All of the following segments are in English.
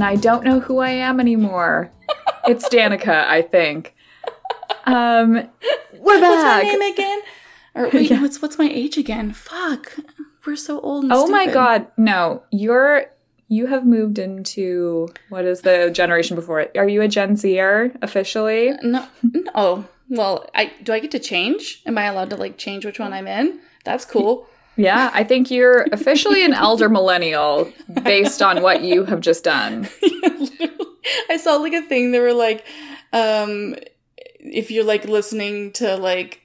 and I don't know who I am anymore. it's Danica, I think. Um, we're back. What's my name again? Or wait, Yeah. what's what's my age again? Fuck. We're so old and Oh my god, no. You're you have moved into what is the generation before it? Are you a Gen Zer officially? No, no. Oh, well, I do I get to change? Am I allowed to like change which one I'm in? That's cool. Yeah, I think you're officially an elder millennial based on what you have just done. I saw like a thing that were like, um, if you're like listening to like,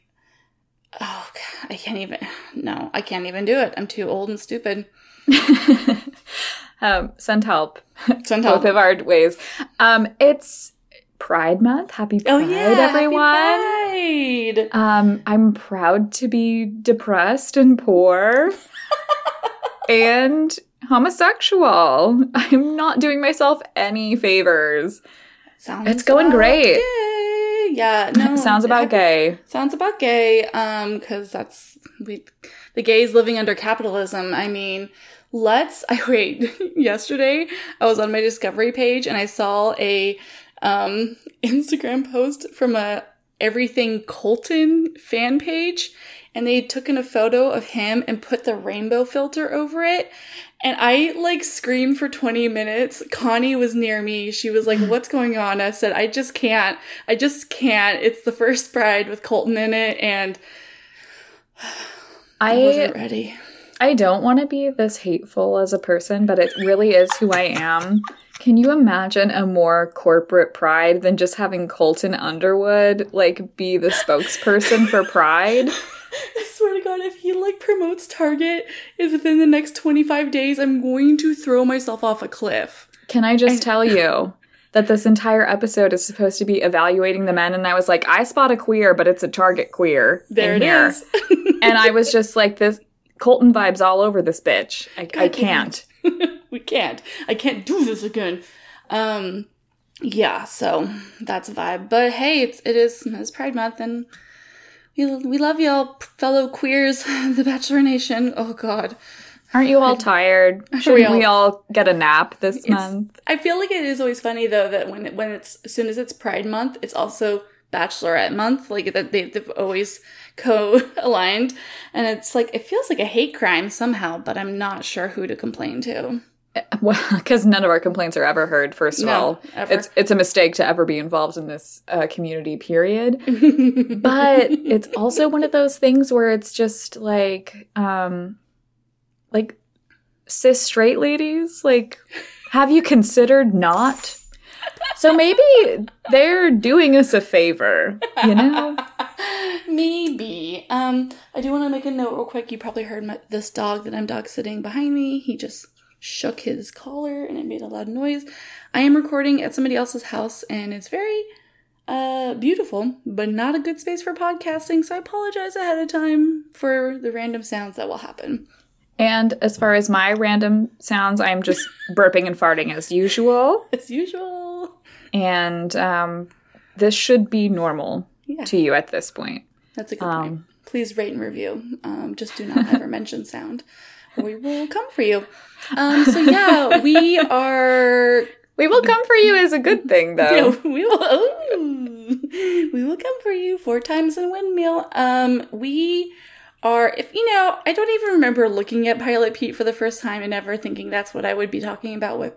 oh, God, I can't even. No, I can't even do it. I'm too old and stupid. um, send help. Send help. Both of our ways. Um, it's Pride Month. Happy Pride, Oh yeah, everyone. Happy Pride. Um, I'm proud to be depressed and poor and homosexual. I'm not doing myself any favors. Sounds It's going great. Gay. Yeah, no. Sounds about gay. Sounds about gay. Um, because that's we, the gays living under capitalism. I mean, let's. I wait. Yesterday, I was on my discovery page and I saw a um Instagram post from a everything Colton fan page, and they took in a photo of him and put the rainbow filter over it. And I like screamed for 20 minutes. Connie was near me. She was like, What's going on? I said, I just can't. I just can't. It's the first bride with Colton in it, and I I wasn't ready. I don't want to be this hateful as a person, but it really is who I am. Can you imagine a more corporate pride than just having Colton Underwood like be the spokesperson for pride? I swear to God, if he like promotes Target is within the next 25 days, I'm going to throw myself off a cliff. Can I just tell you that this entire episode is supposed to be evaluating the men and I was like, I spot a queer, but it's a Target queer. There it here. is. and I was just like this Colton vibes all over this bitch. I, I can't. we can't. I can't do this again. Um, yeah. So that's a vibe. But hey, it's it is it's Pride Month, and we we love y'all, fellow queers, the Bachelor Nation. Oh God, Aren't you all tired? Shouldn't all- we all get a nap this month? I feel like it is always funny though that when it, when it's as soon as it's Pride Month, it's also Bachelorette Month. Like that they, they've always co-aligned, and it's like it feels like a hate crime somehow. But I'm not sure who to complain to. Well, because none of our complaints are ever heard. First of No, all, ever. it's it's a mistake to ever be involved in this uh, community. Period. but it's also one of those things where it's just like, um, like cis straight ladies. Like, have you considered not? So maybe they're doing us a favor, you know? Maybe. Um, I do want to make a note real quick. You probably heard my, this dog that I'm dog sitting behind me. He just shook his collar and it made a loud noise. I am recording at somebody else's house and it's very uh beautiful, but not a good space for podcasting. So I apologize ahead of time for the random sounds that will happen. And as far as my random sounds, I'm just burping and farting as usual. As usual. And um, this should be normal Yeah. to you at this point. That's a good Um, point. Please rate and review. Um, just do not ever mention sound. We will come for you. Um, so yeah, we are We will come for you is a good thing, though. Yeah, we will. Ooh, we will come for you four times in windmill. Um, we are. If you know, I don't even remember looking at Pilot Pete for the first time and ever thinking that's what I would be talking about with.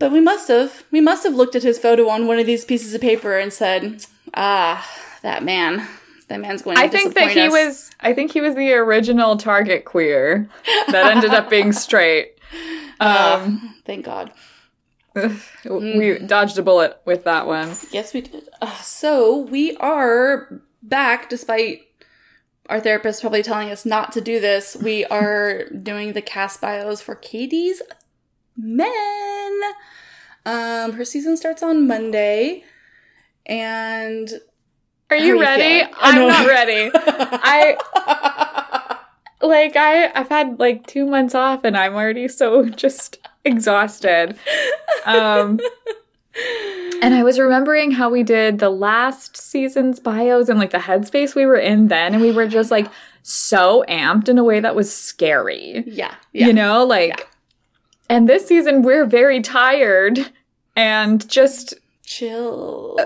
But we must have. We must have looked at his photo on one of these pieces of paper and said, "Ah, that man. That man's going." to I think that he us." was. I think he was the original target queer that ended up being straight. Ah, Um, thank God. we dodged a bullet with that one. Yes, we did. Uh, so we are back, despite our therapist probably telling us not to do this. We are doing the cast bios for Katie's Men. Um, her season starts on Monday, and Are you you ready? feeling? I'm not ready. I like I I've had like 2 months off and I'm already so just exhausted. Um and I was remembering how we did the last season's bios and like the headspace we were in then and we were just like so amped in a way that was scary. yeah, yeah. You know, like And this season, we're very tired and just Chill.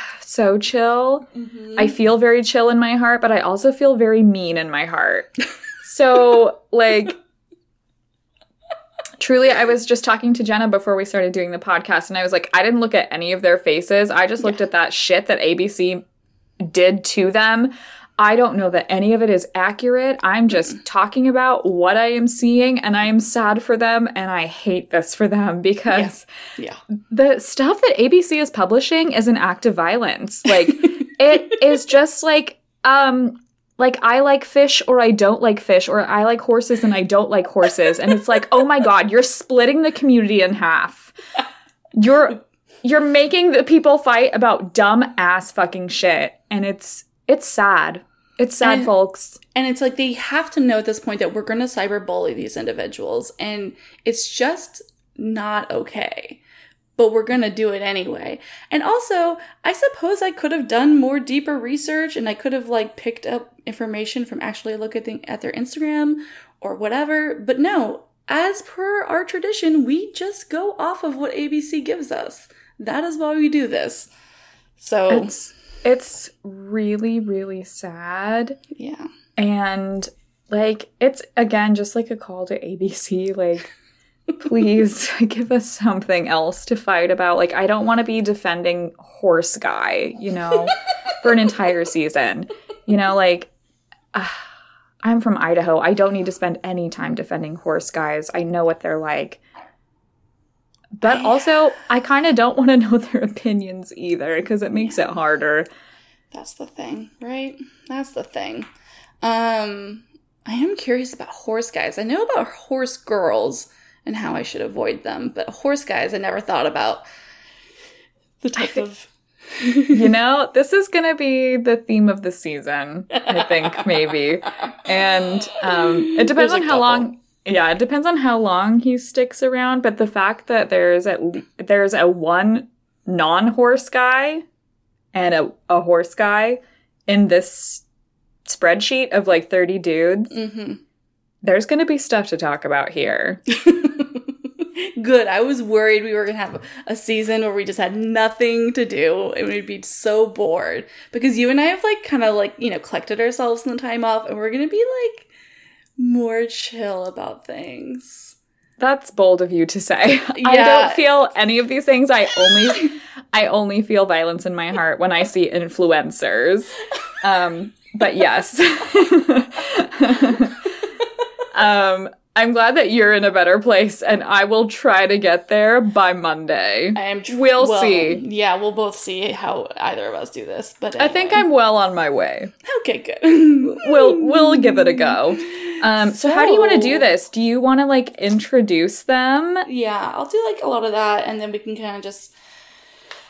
so chill. Mhm. I feel very chill in my heart, but I also feel very mean in my heart. So, like, truly, I was just talking to Jenna before we started doing the podcast, and I was like, I didn't look at any of their faces. I just looked at that shit that ABC did to them. I don't know that any of it is accurate. I'm just talking about what I am seeing, and I am sad for them, and I hate this for them because yeah. the stuff that ABC is publishing is an act of violence. Like it is just like um like I like fish or I don't like fish or I like horses and I don't like horses and it's like, "Oh my god, you're splitting the community in half." You're you're making the people fight about dumb ass fucking shit and it's it's sad. It's sad, And- folks. And it's like they have to know at this point that we're going to cyberbully these individuals, and it's just not okay. But we're going to do it anyway. And also, I suppose I could have done more deeper research, and I could have like picked up information from actually looking at their Instagram or whatever. But no, as per our tradition, we just go off of what ABC gives us. That is why we do this. So It's it's really really sad. yeah, And like it's again just like a call to ABC like please give us something else to fight about. Like I don't want to be defending horse guy, you know, for an entire season. You know, like ah, I'm from Idaho. I don't need to spend any time defending horse guys. I know what they're like. But also, I kind of don't want to know their opinions either because it makes it harder. That's the thing, right? That's the thing. Um, I am curious about horse guys. I know about horse girls and how I should avoid them, but horse guys, I never thought about the type of. you know, this is going to be the theme of the season, I think, maybe. And um, it depends There's on how couple. long. Yeah, it depends on how long he sticks around. But the fact that there's at le- there's a one non-horse guy and a, a horse guy in this spreadsheet of like 30 dudes, hmm there's going to be stuff to talk about here. Good. I was worried we were gonna have a season where we just had nothing to do and we'd be so bored because you and I have like kind of like you know collected ourselves in the time off and we're gonna be like more chill about things. That's bold of you to say. I don't feel any of these things. I only I only feel violence in my heart when I see influencers. Um, but yes. um, I'm glad that you're in a better place and I will try to get there by Monday. I am. Tr- We'll well, see. Yeah, we'll both see how either of us do this. But I think. I'm well on my way. okay. Good. We'll we'll give it a go. Um, so how do you want to do this? Do you want to like introduce them? Yeah, I'll do like a lot of that, and then we can kind of just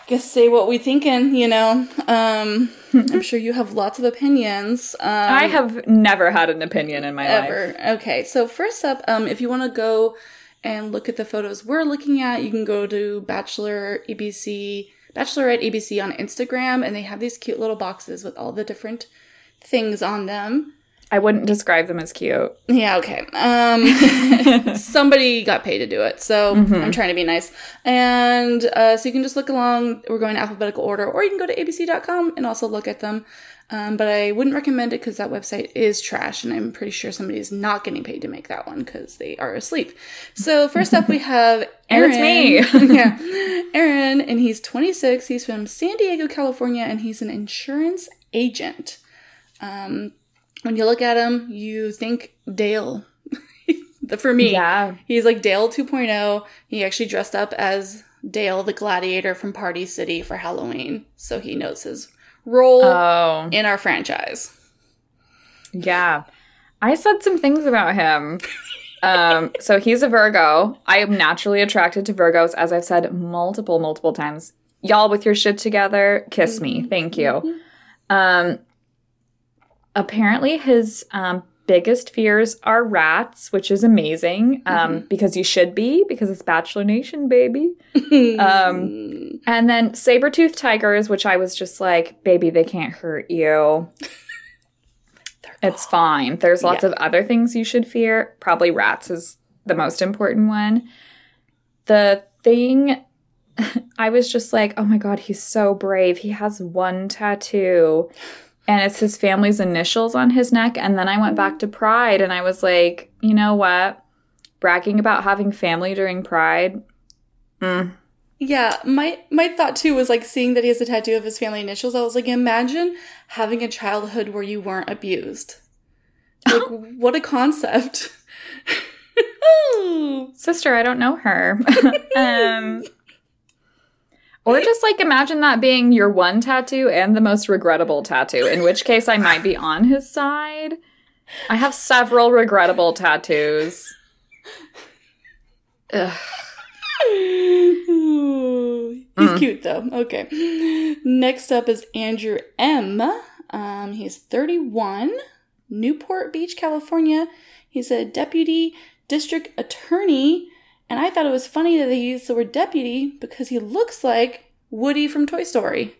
guess say what we thinking. You know, um, I'm sure you have lots of opinions. Um, I have never had an opinion in my life. ever. Okay, so first up, um, if you want to go and look at the photos we're looking at, you can go to Bachelor ABC, Bachelorette ABC on Instagram, and they have these cute little boxes with all the different things on them. I wouldn't describe them as cute. Yeah, okay. Um, somebody got paid to do it, so I'm trying to be nice. And uh, so you can just look along. We're going alphabetical order, or you can go to abc.com and also look at them. Um, but I wouldn't recommend it because that website is trash, and I'm pretty sure somebody is not getting paid to make that one because they are asleep. So first up, we have Aaron. it's me. yeah, Aaron, and he's 26. He's from San Diego, California, and he's an insurance agent. Um, when you look at him, you think Dale. For me, Yeah. he's like Dale 2.0. He actually dressed up as Dale the Gladiator from Party City for Halloween, so he knows his role Oh, in our franchise. yeah. I said some things about him. Um, so he's a Virgo. I am naturally attracted to Virgos, as I've said multiple, multiple times. Y'all with your shit together, kiss me. Thank you. Um, apparently his um, biggest fears are rats, which is amazing. Um, because you should be, because it's Bachelor Nation, baby. Um, and then saber tooth tigers, which I was just like, baby, they can't hurt you. It's fine. There's lots Yeah. of other things you should fear. Probably rats is the most important one. the thing I was just like, oh my god, he's so brave. He has one tattoo and it's his family's initials on his neck. And then I went back to Pride and I was like, you know what? Bragging about having family during Pride. Mm. Yeah, my my thought too was like seeing that he has a tattoo of his family initials. I was like, imagine having a childhood where you weren't abused. Like, what a concept. Sister, I don't know her. um, or just like imagine that being your one tattoo and the most regrettable tattoo, in which case I might be on his side. I have several regrettable tattoos. Ugh. He's cute though. Okay. Next up is Andrew M. Um, he's 31, Newport Beach, California. He's a deputy district attorney, and I thought it was funny that they used the word deputy because he looks like Woody from Toy Story.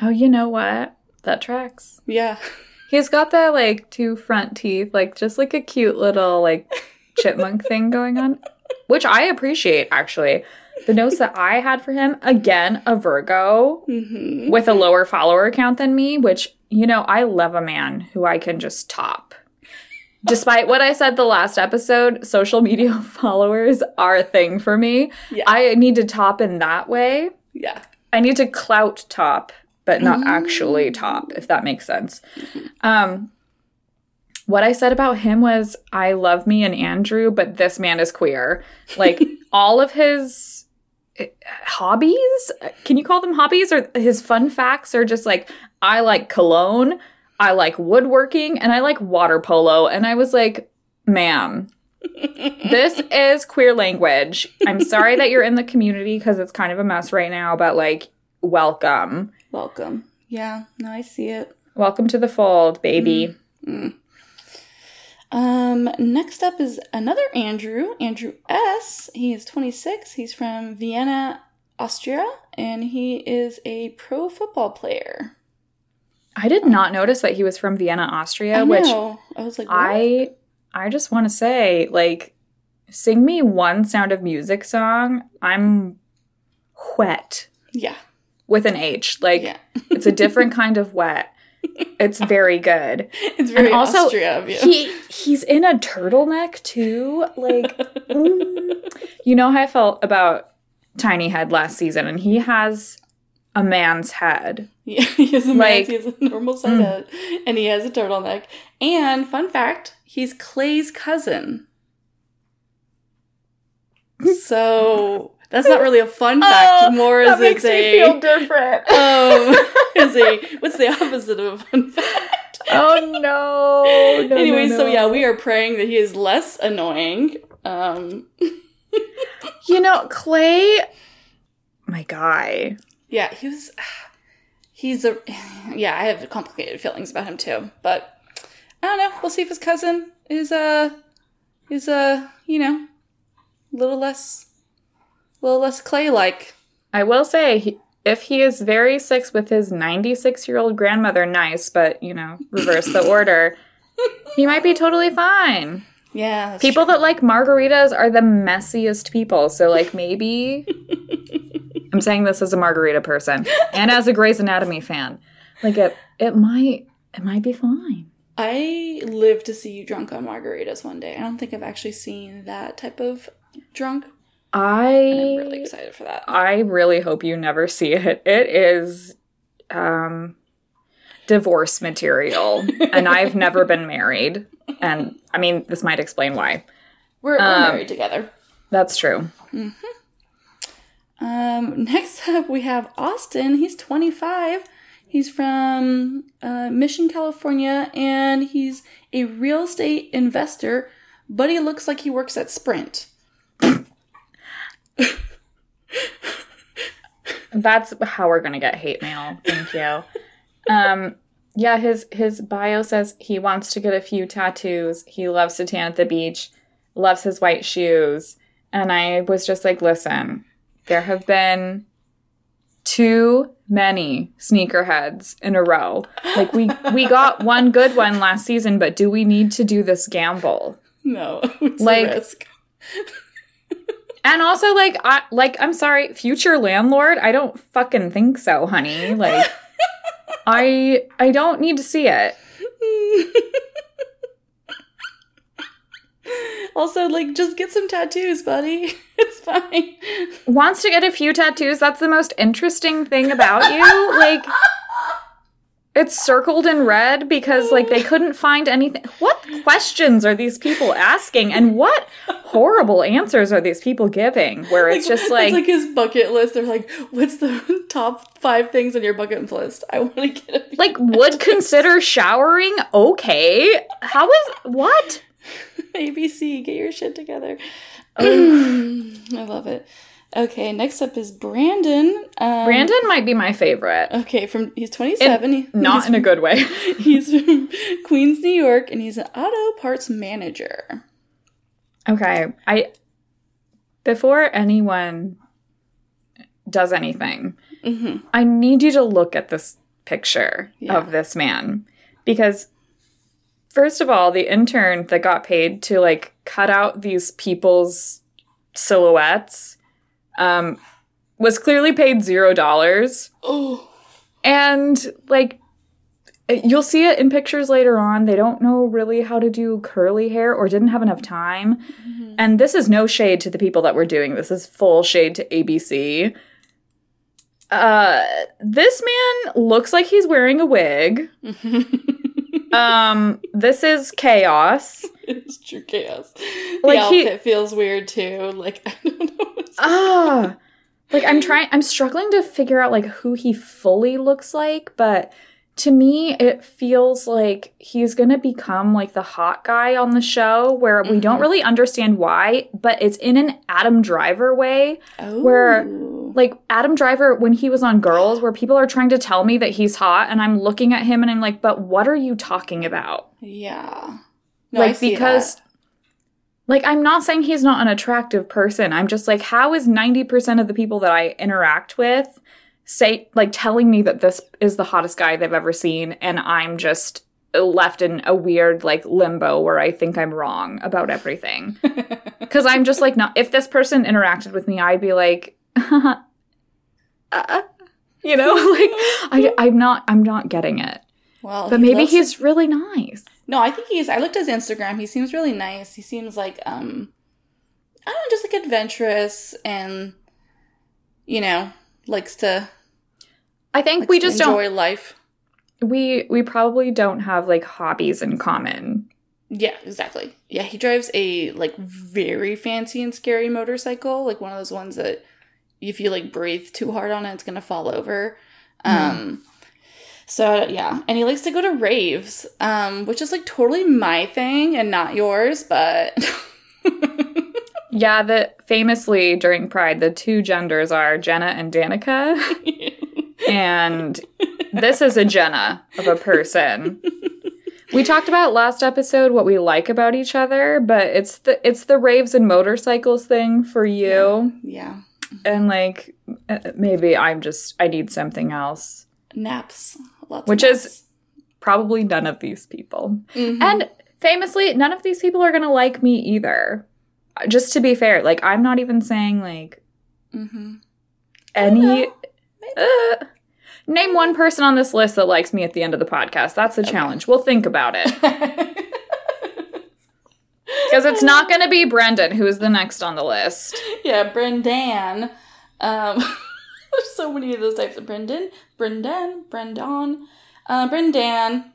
Oh, you know what? That tracks. Yeah. He's got that like two front teeth, like just like a cute little like chipmunk thing going on, which I appreciate actually. The notes that I had for him, again, a Virgo Mm-hmm. with a lower follower count than me, which, you know, I love a man who I can just top. Despite what I said the last episode, social media followers are a thing for me. Yeah. I need to top in that way. Yeah. I need to clout top, but not actually top, if that makes sense. Um, what I said about him was I love me and Andrew, but this man is queer. Like all of his eh, hobbies, can you call them hobbies or his fun facts are just like I like cologne, I like woodworking, and I like water polo. And I was like, ma'am, this is queer language. I'm sorry that you're in the community because it's kind of a mess right now, but like, welcome. Welcome. Yeah. No, I see it. Welcome to the fold, baby. Um, next up is another Andrew, Andrew S. He is 26. He's from Vienna, Austria, and he is a pro football player. I did not notice that he was from Vienna, Austria, I which. I was like, what? I I just want to say, like, sing me one Sound of Music song. I'm wet yeah, with an H. Like, yeah. it's a different kind of wet. It's very good. It's very and also, Austria of you. he he's in a turtleneck too. Like, mm. you know how I felt about Tiny Head last season, and he has a man's head. Yeah, he has a Like- he has a normal size Mm. head, and he has a turtleneck. And fun fact, he's Clay's cousin. So that's not really a fun fact. more as it's a feel different. um, is a what's the opposite of a fun fact? oh no. no anyway, no, so yeah, we are praying that he is less annoying. Um, You know, Clay, my guy. Yeah, he was. He's a yeah. I have complicated feelings about him too, but I don't know. We'll see if his cousin is uh is uh you know a little less a little less clay like. I will say, he, if he is very six with his 96 year old grandmother, nice, but, you know, reverse the order, he might be totally fine. Yeah, People that like margaritas are the messiest people. So, like, maybe. I'm saying this as a margarita person and as a Grey's Anatomy fan. Like, it, it might. It might be fine. I live to see you drunk on margaritas one day. I don't think I've actually seen that type of drunk. I I'm really excited for that. I really hope you never see it. It is um divorce material and I've never been married. And I mean, this might explain why. We're, we're Um, married together. That's true. Um, next up, we have Austin. He's 25. He's from uh, Mission, California, and he's a real estate investor, but he looks like he works at Sprint. That's how we're gonna get hate mail. Thank you. Um yeah, his his bio says he wants to get a few tattoos. He loves to tan at the beach, loves his white shoes. And I was just like, listen, there have been too many sneakerheads in a row. Like we we got one good one last season, but do we need to do this gamble? No, Like-. And also, like, I like, I'm sorry, future landlord. I don't fucking think so, honey. Like, I I don't need to see it. also, like, just get some tattoos, buddy. It's fine. Wants to get a few tattoos. That's the most interesting thing about you. Like, it's circled in red because like they couldn't find anything. What questions are these people asking, and what horrible answers are these people giving? Where it's just like, it's like his bucket list. They're like, "What's the top five things on your bucket list?" I want to get a like would consider showering. Okay, how is what? ABC, get your shit together. Oh, I love it. Okay, next up is Brandon. Um, Brandon might be my favorite. Okay, from he's 27. In, not in a good way. he's from Queens, New York, and he's an auto parts manager. Okay, I before anyone does anything, mm-hmm. I need you to look at this picture yeah. of this man because first of all, the intern that got paid to like cut out these people's silhouettes um, was clearly paid zero dollars. Oh. And like you'll see it in pictures later on. They don't know really how to do curly hair or didn't have enough time. Mm-hmm. And this is no shade to the people that were doing this. This is full shade to ABC. Uh, this man looks like he's wearing a wig. um, this is chaos. It's true chaos. Like the outfit he, feels weird too. Like I don't know. ah, like I'm trying. I'm struggling to figure out like who he fully looks like, but to me it feels like he's going to become like the hot guy on the show where mm-hmm. we don't mm-hmm. really understand why but it's in an adam driver way oh. where like adam driver when he was on girls where people are trying to tell me that he's hot and i'm looking at him and i'm like but what are you talking about yeah no, like because that. like I'm not saying he's not an attractive person. I'm just like how is 90% of the people that I interact with say like telling me that this is the hottest guy they've ever seen and I'm just left in a weird like limbo where I think I'm wrong about everything. Cuz I'm just like not if this person interacted with me I'd be like uh, you know like I I'm not I'm not getting it. Well, but maybe he's really nice. No, I think he's. I looked at his Instagram. He seems really nice. He seems like um, I don't know, just like adventurous and you know likes to. I think we just enjoy don't, life. We we probably don't have like hobbies in common. Yeah, exactly. Yeah, he drives a like very fancy and scary motorcycle, like one of those ones that if you like breathe too hard on it, it's gonna fall over. Mm. Um, so yeah, and he likes to go to raves, um, which is like totally my thing and not yours, but yeah, that famously during Pride, the two genders are Jenna and Danica. and this is a Jenna of a person. We talked about last episode what we like about each other, but it's the it's the raves and motorcycles thing for you. Yeah. yeah. And like uh, maybe I'm just I need something else. Naps. Lots Which is probably none of these people. Mm-hmm. And famously, none of these people are going to like me either. Just to be fair, like, I'm not even saying, like, mm-hmm. any. Uh, name one person on this list that likes me at the end of the podcast. That's the okay. challenge. We'll think about it. Because it's not going to be Brendan, who is the next on the list. Yeah, Brendan. Um, There's so many of those types of Brendan. Brendan, Brendan. Uh, Brendan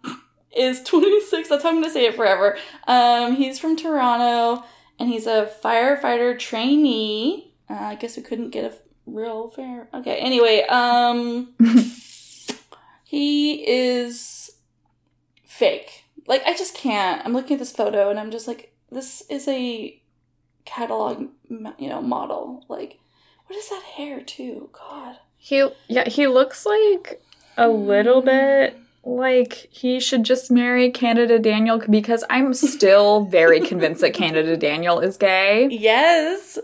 is 26. That's how I'm going to say it forever. Um, he's from Toronto and he's a firefighter trainee. Uh, I guess we couldn't get a real fair. Okay, anyway, um, he is fake. Like, I just can't. I'm looking at this photo and I'm just like, this is a catalog, you know, model. Like, what is that hair too? God. He yeah, he looks like a little bit like he should just marry Canada Daniel because I'm still very convinced that Canada Daniel is gay. Yes.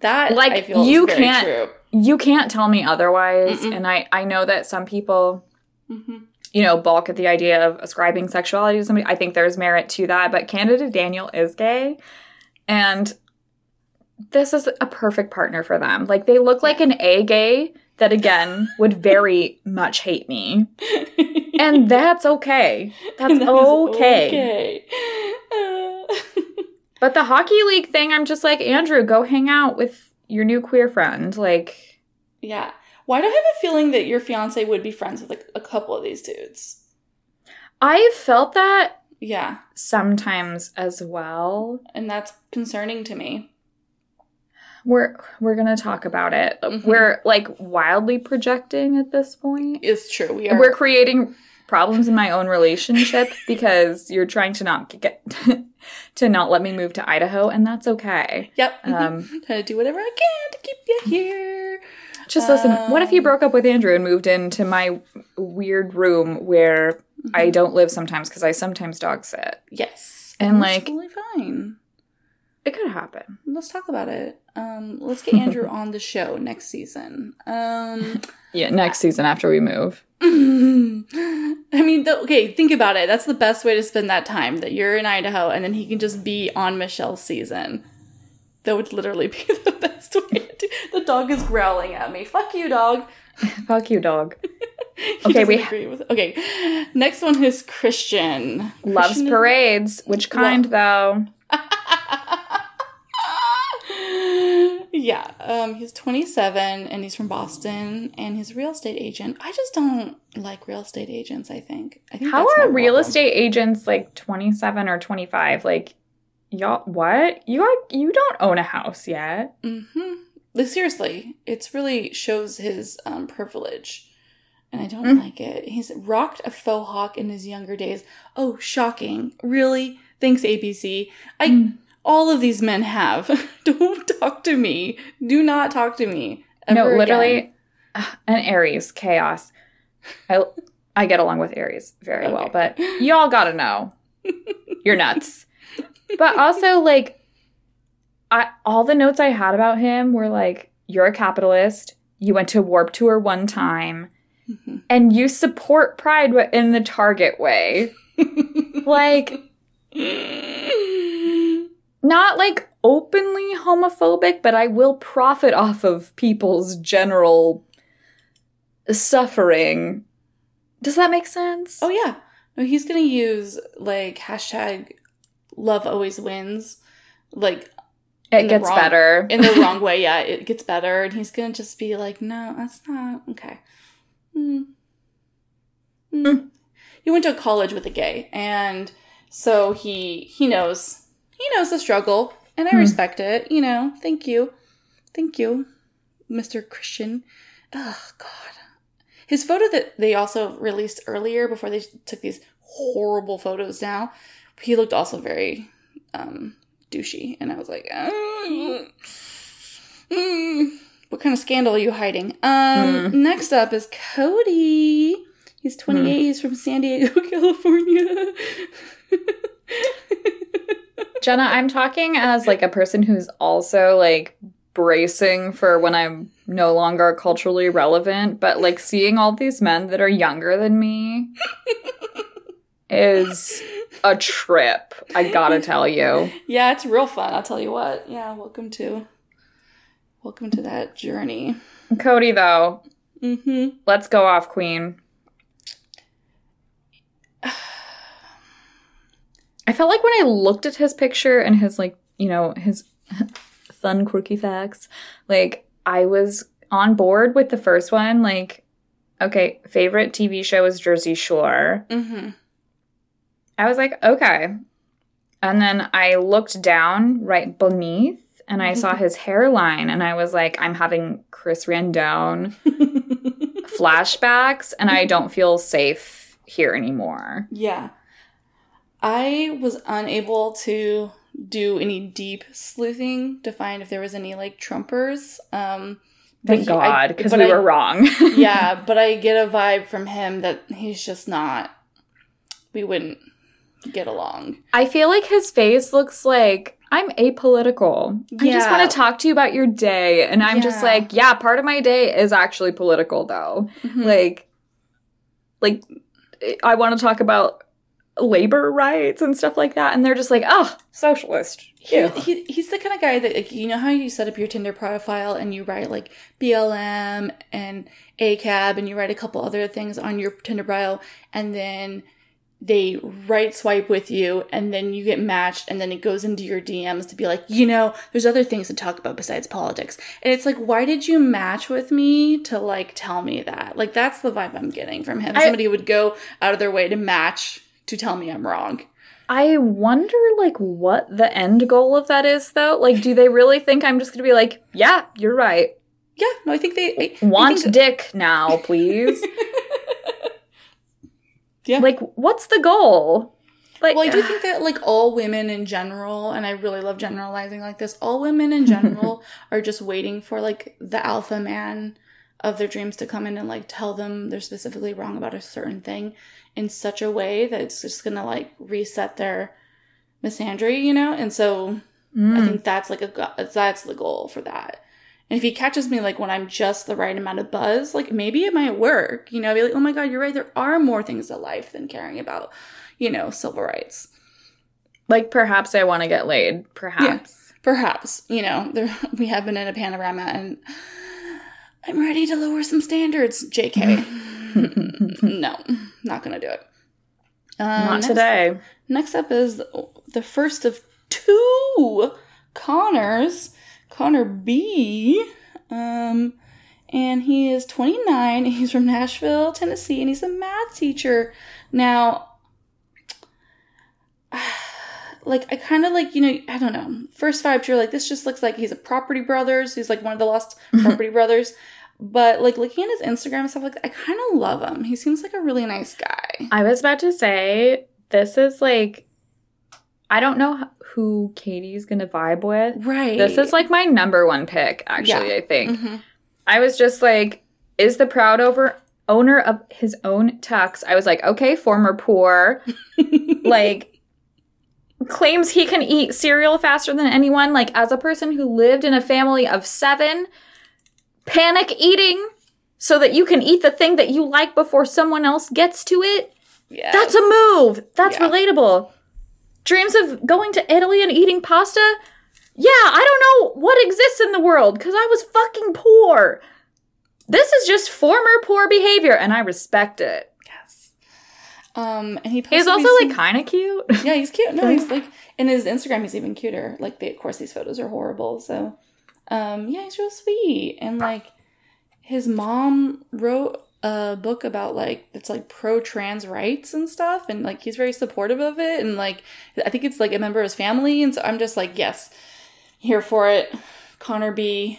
That like you can't true. you can't tell me otherwise Mm-mm. and I I know that some people mm-hmm. you know balk at the idea of ascribing sexuality to somebody. I think there's merit to that, but Canada Daniel is gay and this is a perfect partner for them. Like they look like an A gay that again would very much hate me. And that's okay. That's That okay. okay. Uh, But the hockey league thing, I'm just like, Andrew, go hang out with your new queer friend. Like, yeah. Why do I have a feeling that your fiance would be friends with like a couple of these dudes? I felt that Yeah, sometimes as well. and that's concerning to me. We're we're gonna talk about it. Mhm. We're like wildly projecting at this point. It's true. We are. We're creating problems in my own relationship because you're trying to not get to not let me move to Idaho, and that's okay. yep. Um, Trying to do whatever I can to keep you here. Just listen. What if you Um, broke up with Andrew and moved into my weird room where I don't live sometimes because I sometimes dog sit? Yes. And, that's like- totally fine. It could happen. Let's talk about it. Um, let's get Andrew on the show next season. Um, Yeah, next season after we move. I mean, th- okay, think about it. That's the best way to spend that time. That you're in Idaho, and then he can just be on Michelle's season. That would literally be the best way. To- the dog is growling at me. Fuck you, dog. Fuck you, dog. Okay, we- agree with. Okay, next one is Christian. Loves Christian is- parades. Which kind, though? Yeah, um, he's 27 and he's from Boston and he's a real estate agent. I just don't like real estate agents. I think. I think How are real problem. estate agents like 27 or 25? Like, y'all, what? You are, you don't own a house yet. Mm-hmm. Like, seriously, it's really shows his um, privilege, and I don't Mm. like it. He's rocked a faux hawk in his younger days. Oh, shocking! Really? Thanks, ABC. I Mm. All of these men have. don't talk to me. Do not talk to me. no, literally, again. an Aries, chaos. I, I get along with Aries very well, but y'all gotta know. You're nuts. but also, like, I all the notes I had about him were like, you're a capitalist. You went to Warp Tour one time, Mhm. and you support Pride in the Target way. like, not like openly homophobic, but I will profit off of people's general suffering. Does that make sense? Oh yeah. No, he's gonna use like hashtag love always wins. Like it gets wrong- better. in the wrong way, yeah, it gets better. And he's gonna just be like, No, that's not okay. Hmm. Hmm. He went to college with a gay, and so he he knows he knows the struggle, and I Hmm. respect it. You know, thank you, thank you, Mister Christian. Oh God, his photo that they also released earlier before they took these horrible photos now, he looked also very um, douchey, and I was like, "Uh, mm, what kind of scandal are you hiding? Um, Hmm. next up is Cody. He's 28. He's from San Diego, California. Jenna, I'm talking as like a person who's also like bracing for when I'm no longer culturally relevant, but like seeing all these men that are younger than me is a trip. I gotta tell you. yeah, it's real fun. I'll tell you what. Yeah, welcome to, welcome to that journey. Cody, though, Mm-hmm. let's go off, Queen. I felt like when I looked at his picture and his like, you know, his fun quirky facts, like I was on board with the first one. Like, okay, favorite TV show is Jersey Shore. Mm-hmm. I was like, okay. And then I looked down right beneath and I saw his hairline and I was like, I'm having Chris Randone flashbacks and I don't feel safe here anymore. Yeah. I was unable to do any deep sleuthing to find if there was any like Trumpers. Um Thank he- God, because we I- were wrong. yeah, but I get a vibe from him that he's just not we wouldn't get along. I feel like his face looks like I'm apolitical. I just want to talk to you about your day. And I'm just like, yeah, part of my day is actually political though. Mhm. Like, like I want to talk about labor rights and stuff like that. And they're just like, oh, socialist. He, he, he's the kind of guy that like, you know how you set up your Tinder profile and you write like BLM and ACAB and you write a couple other things on your Tinder bio and then they right swipe with you and then you get matched and then it goes into your DMs to be like, you know, there's other things to talk about besides politics. And it's like, why did you match with me to like tell me that? Like that's the vibe I'm getting from him. I- Somebody would go out of their way to match to tell me I'm wrong. I wonder, like, what the end goal of that is, though. Like, do they really think I'm just gonna be like, yeah, you're right. Yeah, no, I think they I Want think- dick now, please. Yeah. Like, what's the goal? Like, Well, I do think that like all women in general, and I really love generalizing like this, all women in general are just waiting for like the alpha man of their dreams to come in and like tell them they're specifically wrong about a certain thing in such a way that it's just gonna like reset their misandry, you know? And so I Mm. think that's like a that's the goal for that. And if he catches me like when I'm just the right amount of buzz, like maybe it might work. You know, I'd be like, oh my god, you're right. There are more things to life than caring about, you know, civil rights. like, perhaps I want to get laid. Perhaps. Perhaps, you know, there we have been in a panorama and I'm ready to lower some standards. JK. no, not gonna do it. Um, Not next- today. Next up is the first of two Connors, Connor B. Um, and he is 29. He's from Nashville, Tennessee, and he's a math teacher. Now, like I kind of like you know I don't know first vibes you're like this just looks like he's a Property Brothers. He's like one of the lost Property Brothers. But like looking at his Instagram and stuff like I kind of love him. He seems like a really nice guy. I was about to say, this is like, I don't know who Katie's gonna vibe with. Right. This is like my number one pick, actually, Yeah. I think. Mhm. I was just like, is the proud over owner of his own tux? I was like, okay, former poor, like claims he can eat cereal faster than anyone. Like, as a person who lived in a family of seven, panic eating so that you can eat the thing that you like before someone else gets to it. yeah. That's a move. That's Yeah. relatable. Dreams of going to Italy and eating pasta? Yeah, I don't know what exists in the world because I was fucking poor. This is just former poor behavior and I respect it. Yes. Um, and he He's also like kind of cute. yeah, he's cute. No, he's like in his Instagram, he's even cuter. Like, they, of course, these photos are horrible. So, um, yeah, he's real sweet. And like, his mom wrote a book about like it's like pro trans rights and stuff, and like he's very supportive of it. And like, I think it's like a member of his family. And so I'm just like, yes, here for it. Connor B,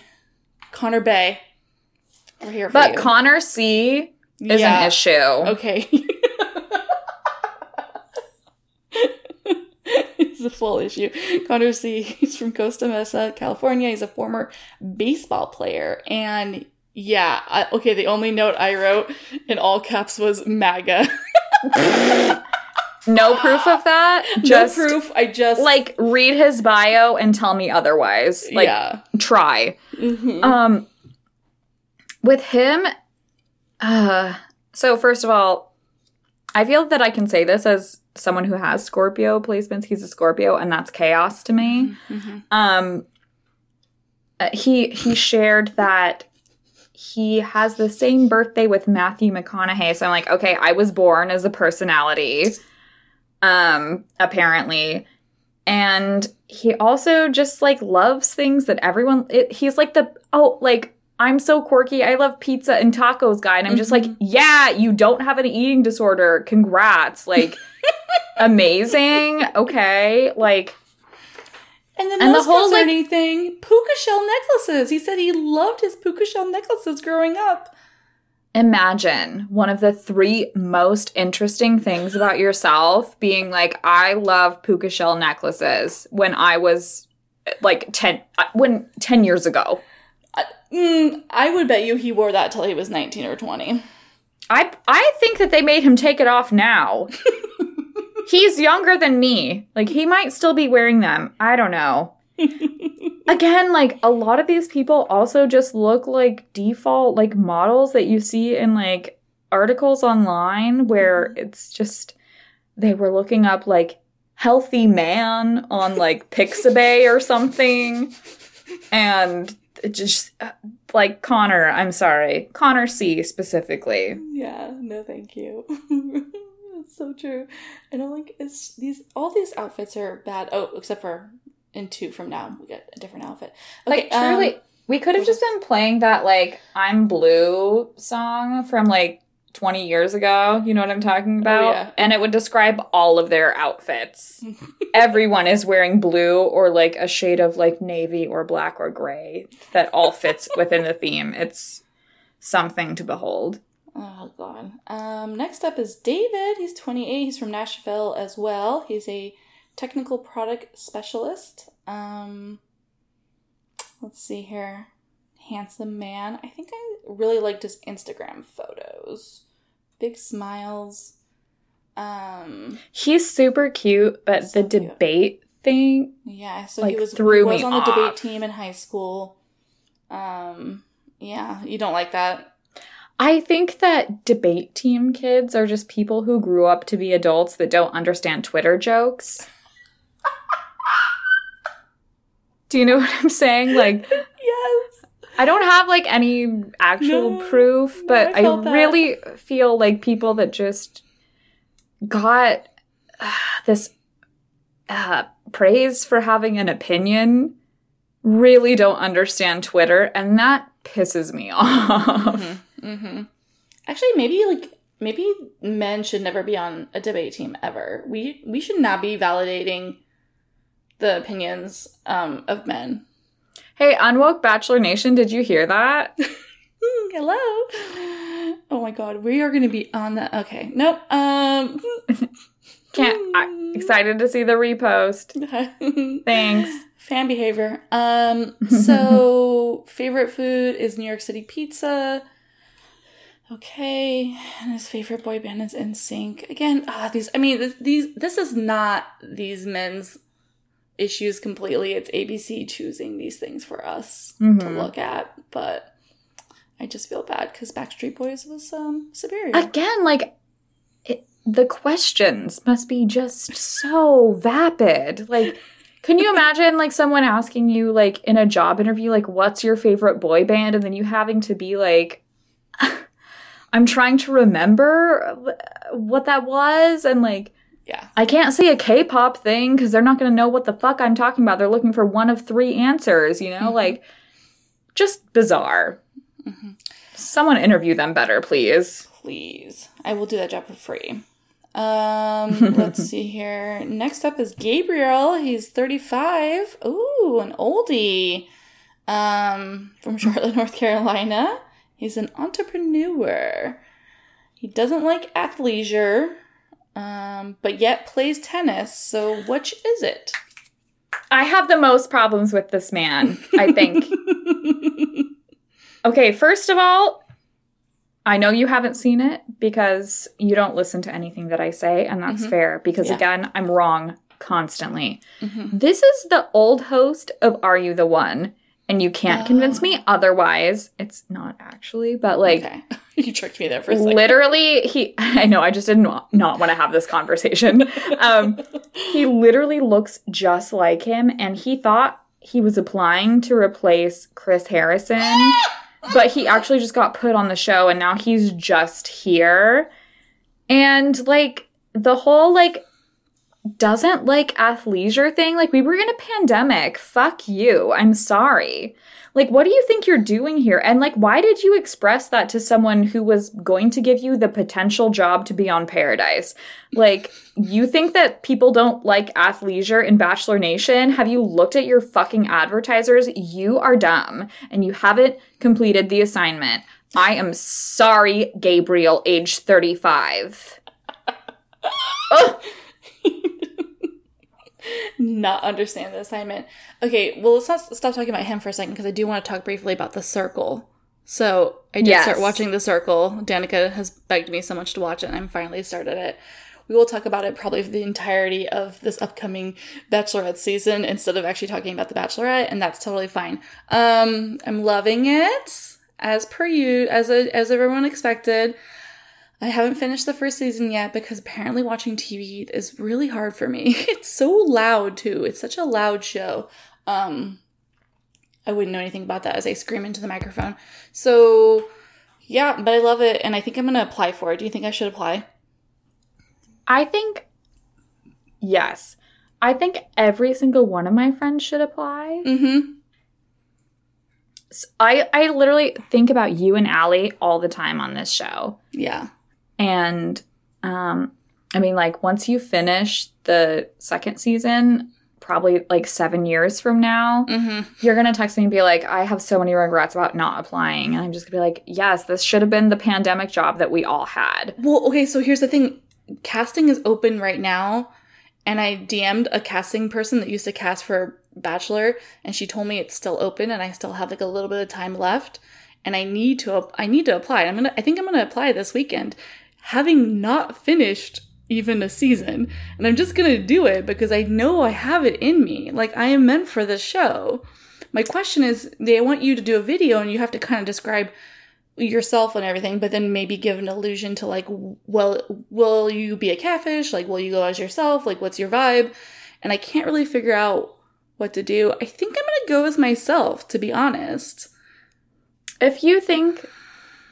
Connor Bay, we're here for But you. Connor C is Yeah. an issue. Okay. it's a full issue. Connor C. He's from Costa Mesa, California. He's a former baseball player. And yeah, I, okay, the only note I wrote in all caps was MAGA. No proof of that. Just no proof. I just. like read his bio and tell me otherwise. Like yeah. try. Mhm. Um, with him, uh, so first of all, I feel that I can say this as someone who has Scorpio placements. He's a Scorpio, and that's chaos to me. Mhm. Um, uh, he he shared that he has the same birthday with Matthew McConaughey. So I'm like, okay, I was born as a personality. Um, apparently. And he also just like loves things that everyone it, he's like the oh like I'm so quirky. I love pizza and tacos guy and I'm just like, Mhm. yeah, you don't have an eating disorder. Congrats. Like amazing. Okay. Like And the And the whole, like- thing, puka shell necklaces. He said he loved his puka shell necklaces growing up. Imagine one of the three most interesting things about yourself being like, I love puka shell necklaces when I was like 10, uh, when 10 years ago. Mm, I would bet you he wore that till he was 19 or 20. I, I think that they made him take it off now. He's younger than me. Like, he might still be wearing them. I don't know. Again, like, a lot of these people also just look like default, like, models that you see in, like, articles online where it's just they were looking up like healthy man on like Pixabay or something. And just uh, like Connor, I'm sorry. Connor C specifically. Yeah, no thank you. It's so true. And I'm like, it's these all these outfits are bad. Oh, except for in two from now, we get a different outfit. Okay, like truly um, we could have just been playing that like I'm blue song from like 20 years ago. You know what I'm talking about? yeah. And it would describe all of their outfits. Everyone is wearing blue or like a shade of like navy or black or gray that all fits within the theme. It's something to behold. Oh god. Um, next up is David. He's 28. He's from Nashville as well. He's a technical product specialist. Um, let's see here. Handsome man. I think I really liked his Instagram photos. Big smiles. Um, He's super cute, but So the cute. debate thing, yeah. So Like, he was threw he was me on the debate team in high school. Um, yeah. You don't like that? I think that debate team kids are just people who grew up to be adults that don't understand Twitter jokes. Do you know what I'm saying? Like. I don't have like any actual No, proof, but I I, felt that. really feel like people that just got uh, this uh, praise for having an opinion really don't understand Twitter, and that pisses me off. Mm-hmm. Actually, maybe like maybe men should never be on a debate team ever. We we should not be validating the opinions um, of men. Hey, Unwoke Bachelor Nation, did you hear that? Hello. Oh my god, we are going to be on that. Okay, nope. Um, Can't. I, excited to see the repost. Thanks. Fan behavior. Um, so favorite food is New York City pizza. Okay, and his favorite boy band is NSYNC. Again, ah, these. I mean, these. This is not these men's issues completely. It's ABC choosing these things for us to Mhm. look at. But I just feel bad because Backstreet Boys was um superior. Again, like it, the questions must be just so vapid. Like, can you imagine like someone asking you like in a job interview, like, "What's your favorite boy band?" and then you having to be like, "I'm trying to remember what that was," and like. Yeah. I can't say a K-pop thing because they're not going to know what the fuck I'm talking about. They're looking for one of three answers, you know, Mhm. like just bizarre. Mhm. Someone interview them better, please. Please. I will do that job for free. Um, let's see here. Next up is Gabriel. He's 35. Ooh, an oldie. Um, from Charlotte, North Carolina. He's an entrepreneur. He doesn't like athleisure, um, but yet plays tennis. So which is it? I have the most problems with this man, I think. okay, first of all, I know you haven't seen it because you don't listen to anything that I say, and that's Mhm. fair because, Yeah. again, I'm wrong constantly. Mhm. This is the old host of Are You the One? And you can't convince me otherwise. It's not actually, but like okay. you tricked me there for a second. literally, he, I know, I just did not, not want to have this conversation. Um, he literally looks just like him, and he thought he was applying to replace Chris Harrison, but he actually just got put on the show, and now he's just here. And like the whole like doesn't like athleisure thing, like we were in a pandemic. Fuck you. I'm sorry. Like, what do you think you're doing here? And like, why did you express that to someone who was going to give you the potential job to be on Paradise? Like, you think that people don't like athleisure in Bachelor Nation? Have you looked at your fucking advertisers? You are dumb and you haven't completed the assignment. I am sorry, Gabriel, age 35. Ugh. not understand the assignment. Okay, well, let's not stop talking about him for a second because I do want to talk briefly about The Circle. So I did Yes. start watching The Circle. Danica has begged me so much to watch it, and I'm finally started it. We will talk about it probably for the entirety of this upcoming Bachelorette season instead of actually talking about The Bachelorette, and that's totally fine. Um, I'm loving it as per you, as a, as everyone expected. I haven't finished the first season yet because apparently watching TV is really hard for me. It's so loud too. It's such a loud show. Um I wouldn't know anything about that as I scream into the microphone. So yeah, but I love it and I think I'm going to apply for it. Do you think I should apply? I think yes. I think every single one of my friends should apply. Mm-hmm. I I literally think about you and Allie all the time on this show. Yeah. And um I mean like once you finish the second season, probably like 7 years from now, Mhm. you're going to text me and be like, "I have so many regrets about not applying." And I'm just going to be like, "Yes, this should have been the pandemic job that we all had." Well, okay, so here's the thing. Casting is open right now, and I DM'd a casting person that used to cast for Bachelor, and she told me it's still open, and I still have like a little bit of time left, and I need to I need to apply. I'm gonna I think I'm gonna apply this weekend, having not finished even a season, and I'm just gonna do it because I know I have it in me. Like I am meant for this show. My question is, they want you to do a video, and you have to kind of describe yourself and everything, but then maybe give an allusion to like, well, will you be a catfish? Like, will you go as yourself? Like, what's your vibe? And I can't really figure out what to do. I think I'm gonna go as myself, to be honest. If you think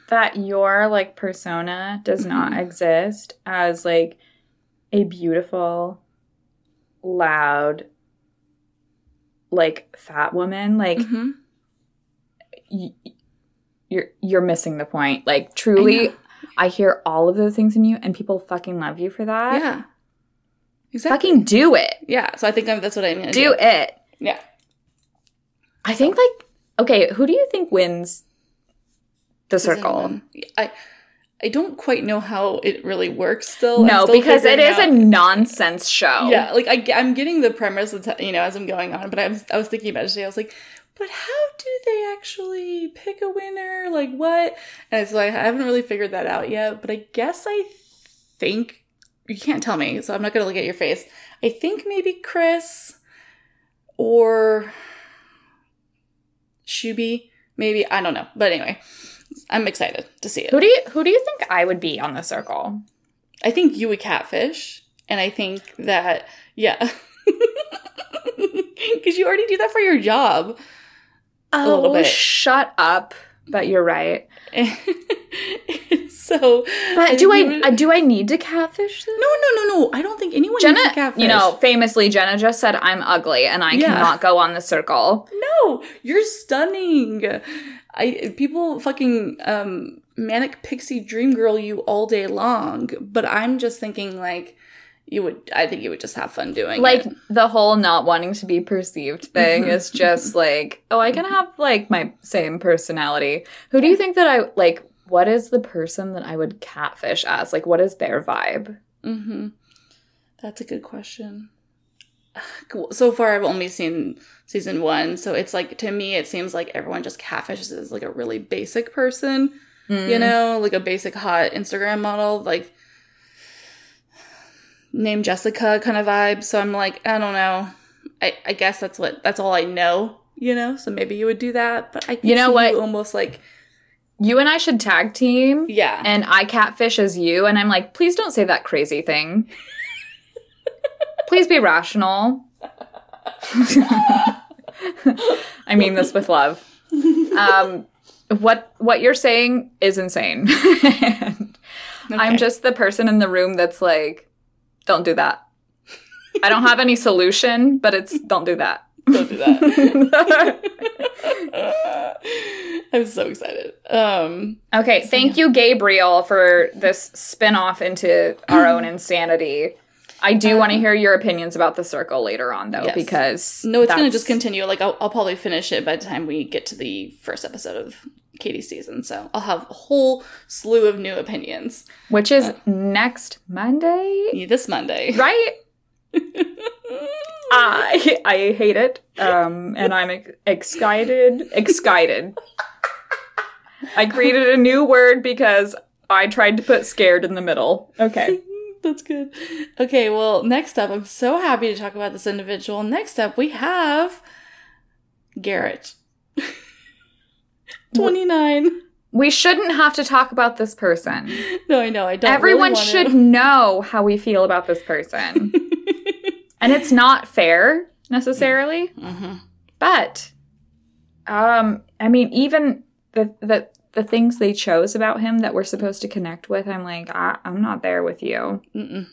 that your like persona does not Mhm. exist as like a beautiful, loud, like fat woman, like Mhm. y- you're you're missing the point. Like truly, know. I, hear all of those things in you, and people fucking love you for that. Yeah. Exactly. Fucking do it. yeah. So I think I'm, that's what I'm gonna Do do. it. Yeah. I think like okay, who do you think wins the circle? I I don't quite know how it really works. Still, No, still because it is is a nonsense show. Yeah, like I, am getting the premise, you know, as I'm going on. But I was, I was thinking about it today. I was like, but how do they actually pick a winner? Like what? And so I haven't really figured that out yet. But I guess I think you can't tell me, so I'm not gonna look at your face. I think maybe Chris or Shuby, maybe I don't know. But anyway, I'm excited to see it. Who do you who do you think I would be on the circle? I think you would catfish, and I think that yeah, because you already do that for your job. Oh, little bit. shut up. But you're right. so, But do I uh, do I need to catfish them? no, no, no, no. I don't think anyone Jenna, needs to catfish. you know, famously, Jenna just said I'm ugly and I Yeah. cannot go on the circle. no, you're stunning. I people fucking um manic pixie dream girl you all day long, but I'm just thinking like you would. I think you would just have fun doing Like it. the whole not wanting to be perceived thing is just like, oh, I can have like my same personality. Who do you think that I like? What is the person that I would catfish as? Like, what is their vibe? Mm-hmm. That's a good question. So far, I've only seen season one, so it's like to me, it seems like everyone just catfishes as like a really basic person, Mm. you know, like a basic hot Instagram model, like name Jessica kind of vibe. So I'm like, I don't know. I I guess that's what that's all I know, you know. So maybe you would do that, but I You know what? you almost like You and I should tag team. yeah. and I catfish as you, and I'm like, please don't say that crazy thing. please be rational. I mean this with love. Um, what what you're saying is insane. And I'm just the person in the room that's like, don't do that. I don't have any solution, but it's don't do that. don't do that. I'm so excited. Um, Okay, thank you, Gabriel, for this spin off into our own insanity. I do want to Um, hear your opinions about the circle later on, though, Yes. because no, it's gonna just continue. Like I'll, I'll probably finish it by the time we get to the first episode of Katie's season. So I'll have a whole slew of new opinions which is next Monday, this Monday. right? I I hate it, um, and I'm ex- excited. Excited. I created a new word because I tried to put scared in the middle. Okay. That's good. Okay, well, next up, I'm so happy to talk about this individual. Next up, we have Garrett. 29. we shouldn't have to talk about this person. No, I know. I don't. Everyone really should want know how we feel about this person. and it's not fair necessarily, to. hmm but um I mean even the the the things they chose about him that we're supposed to connect with, I'm like, I, I'm not there with you. Mm-mm.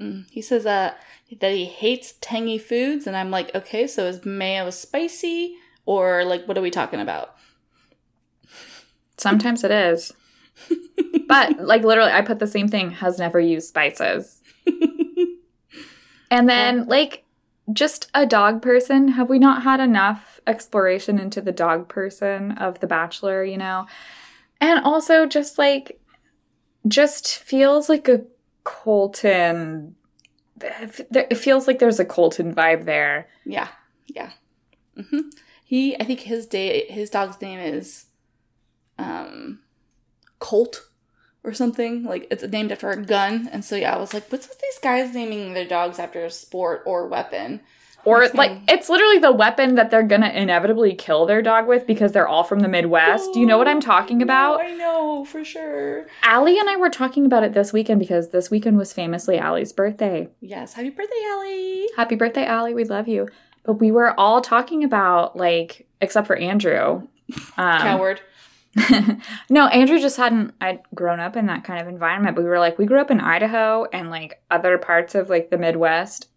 Mm. He says uh, that he hates tangy foods, and I'm like, okay, so is mayo spicy, or like, what are we talking about? Sometimes it is. But like literally I put the same thing, has never used spices. And then, like, just a dog person. Have we not had enough exploration into the dog person of The Bachelor, you know? And also, just like, just feels like a Colton. It feels like there's a Colton vibe there. Yeah, yeah. hmm He, I think his day, his dog's name is, um, Colt or something. Like it's named after a gun, and so yeah, I was like, what's with these guys naming their dogs after a sport or weapon? Or, me- like, it's literally the weapon that they're gonna inevitably kill their dog with because they're all from the Midwest. Do you know what I'm talking about? I know for sure. Allie and I were talking about it this weekend because this weekend was famously Allie's birthday. Yes, happy birthday, Allie. Happy birthday, Allie. We love you. But we were all talking about, like, except for Andrew. Um, Coward. no, Andrew just hadn't I'd grown up in that kind of environment. But we were like, we grew up in Idaho and like other parts of like the Midwest.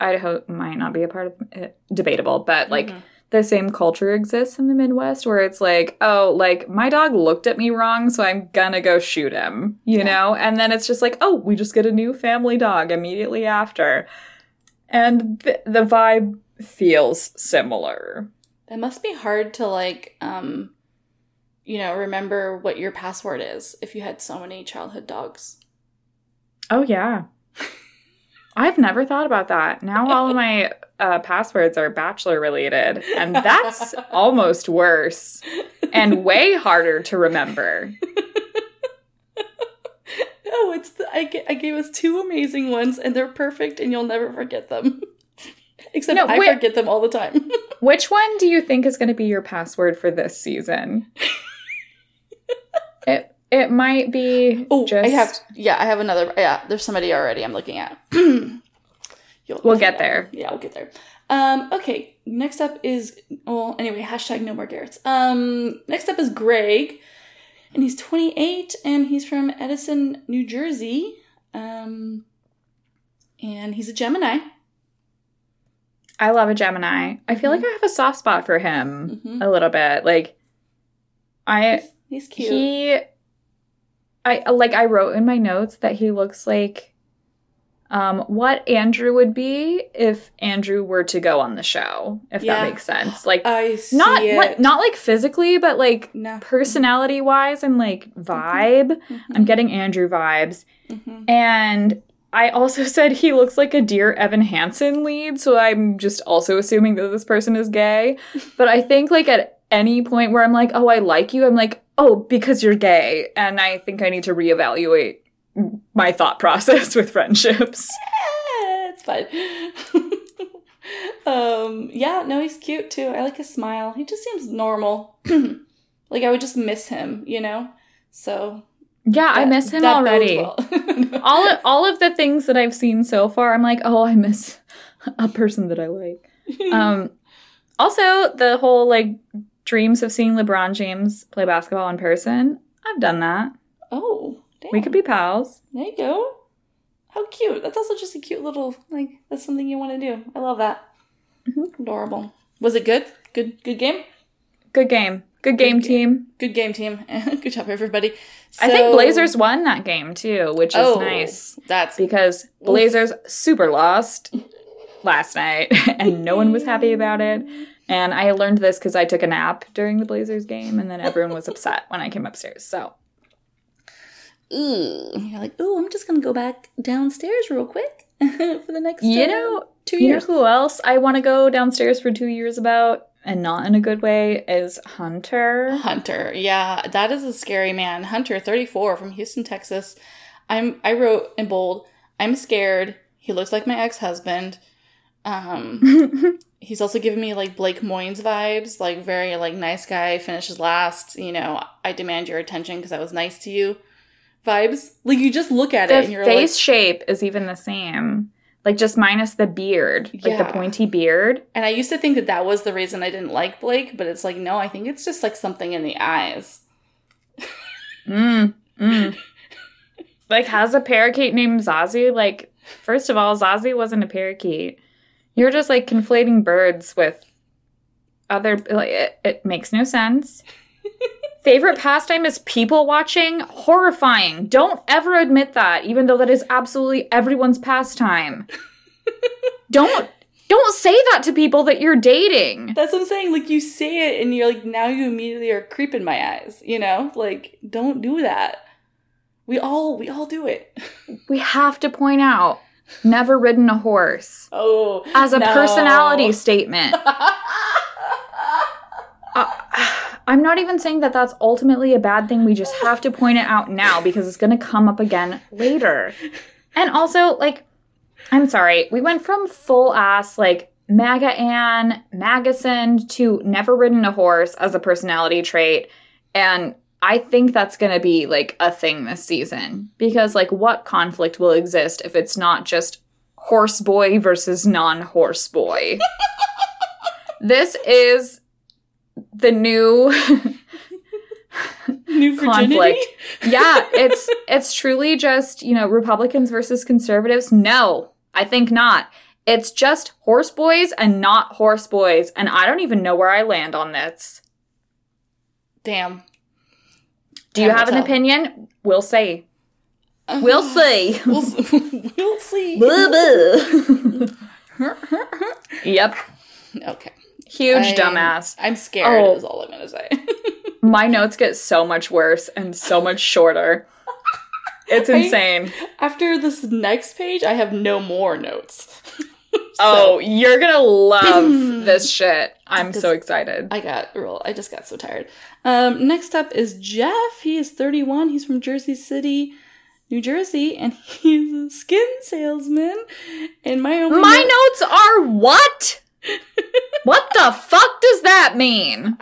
Idaho might not be a part of it, debatable, but like Mhm. the same culture exists in the Midwest where it's like, oh, like my dog looked at me wrong, so I'm gonna go shoot him, you Yeah. know? And then it's just like, oh, we just get a new family dog immediately after. And th- the vibe feels similar. It must be hard to like, um, you know, remember what your password is if you had so many childhood dogs. Oh, yeah. I've never thought about that. Now all of my uh, passwords are bachelor related, and that's almost worse and way harder to remember. Oh, it's the, I, I gave us two amazing ones, and they're perfect, and you'll never forget them. Except No, I wait. forget them all the time. Which one do you think is going to be your password for this season? it it might be oh, just I have yeah, I have another. Yeah, there's somebody already. I'm looking at. You'll- We'll get out. there. Yeah, we'll get there. Um, okay, next up is well, anyway, hashtag no more Garrett's. Um, next up is Greg, and he's 28, and he's from Edison, New Jersey. Um, and he's a Gemini. I love a Gemini. I feel like I have a soft spot for him Mhm. a little bit. Like I He's, he's cute. he I like I wrote in my notes that he looks like um what Andrew would be if Andrew were to go on the show, if Yeah. that makes sense. Like I see not like not like physically, but like no. personality wise and like vibe. Mhm. I'm getting Andrew vibes. Mhm. And I also said he looks like a Dear Evan Hansen lead, so I'm just also assuming that this person is gay. But I think like at any point where I'm like, oh, I like you, I'm like, oh, because you're gay. And I think I need to reevaluate my thought process with friendships. Eh, it's fine. um, yeah, no, he's cute too. I like his smile. He just seems normal. like I would just miss him, you know. So Yeah, I miss him already. well. all of, all of the things that I've seen so far, I'm like, oh, I miss a person that I like. Um, also, the whole like dreams of seeing LeBron James play basketball in person. I've done that. oh, damn. We could be pals. There you go. How cute. That's also just a cute little like. That's something you want to do. I love that. Mhm. Adorable. Was it good? Good. Good game. Good game. Good game, Good team. Good game, team. good job, everybody. I think Blazers won that game too, which is Oh, nice That's because Blazers super lost last night and no one was happy about it. And I learned this because I took a nap during the Blazers game and then everyone was upset when I came upstairs. So ooh, you're like, ooh, I'm just gonna go back downstairs real quick for the next, You uh, know- two years. You know who else I want to go downstairs for two years about, and not in a good way, is Hunter. Hunter, yeah, that is a scary man. Hunter, 34, from Houston, Texas. I'm. I wrote in bold. I'm scared. He looks like my ex husband. Um, he's also giving me like Blake Moynes vibes, like very like nice guy, finishes last. You know, I demand your attention because I was nice to you. Vibes. Like you just look at the it and you're face like, shape is even the same. Like just minus the beard, like Yeah. the pointy beard. and I used to think that that was the reason I didn't like Blake, but it's like no, I think it's just like something in the eyes. Mm, mm. like has a parakeet named Zazie. Like, first of all, Zazie wasn't a parakeet. You're just like conflating birds with other. Like, it, it makes no sense. Favorite pastime is people watching. Horrifying. Don't ever admit that, even though that is absolutely everyone's pastime. don't don't say that to people that you're dating. That's what I'm saying. Like you say it and you're like now you immediately are creep in my eyes, you know? Like don't do that. We all we all do it. We have to point out never ridden a horse Oh. as a no. personality statement. Uh, I'm not even saying that that's ultimately a bad thing. We just have to point it out now because it's going to come up again later. And also, like, I'm sorry, we went from full ass, like, MAGA Ann, Magason to never ridden a horse as a personality trait. And I think that's going to be, like, a thing this season. Because, like, what conflict will exist if it's not just horse boy versus non horse boy? this is the new New virginity? conflict. yeah, it's it's truly just, you know, Republicans versus conservatives. No, I think not. It's just horse boys and not horse boys, and I don't even know where I land on this. Damn. Do you have an tell. opinion? We'll see. We'll uh-huh. see. We'll, we'll see. yep. okay. Huge I'm- dumbass. I'm scared Oh. is all I'm gonna say. My notes get so much worse and so much shorter. It's I- insane. After this next page, I have no more notes. Oh, you're gonna love this shit. I'm so excited. I got real. I just got so tired. Um, next up is Jeff. He is 31. He's from Jersey City, New Jersey, and he's a skin salesman. And my own My note- notes are what? what the fuck does that mean?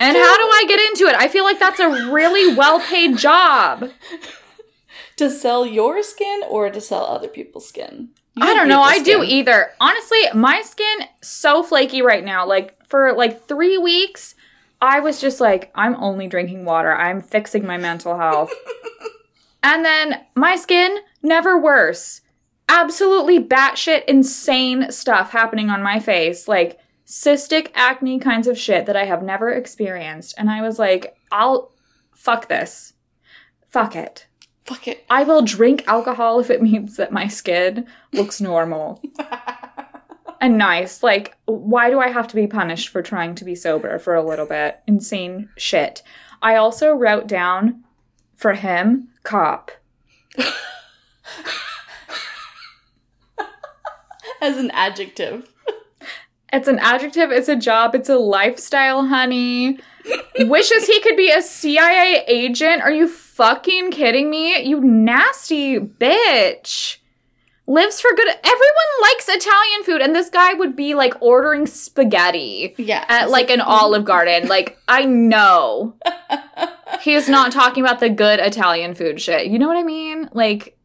And how do I get into it? I feel like that's a really well paid job. to sell your skin or to sell other people's skin. I don't know. I do either. Honestly, my skin so flaky right now. Like for like 3 weeks, I was just like I'm only drinking water. I'm fixing my mental health. and then my skin never worse. Absolutely batshit insane stuff happening on my face. Like cystic acne kinds of shit that I have never experienced. And I was like, I'll fuck this. Fuck it. Fuck it. I will drink alcohol if it means that my skin looks normal and nice. Like, why do I have to be punished for trying to be sober for a little bit? Insane shit. I also wrote down for him, cop. As an adjective. It's an adjective, it's a job, it's a lifestyle, honey. Wishes he could be a CIA agent. Are you fucking kidding me? You nasty bitch. Lives for good. Everyone likes Italian food, and this guy would be like ordering spaghetti Yeah. at like an Olive Garden. Like, I know. he is not talking about the good Italian food shit. You know what I mean? Like,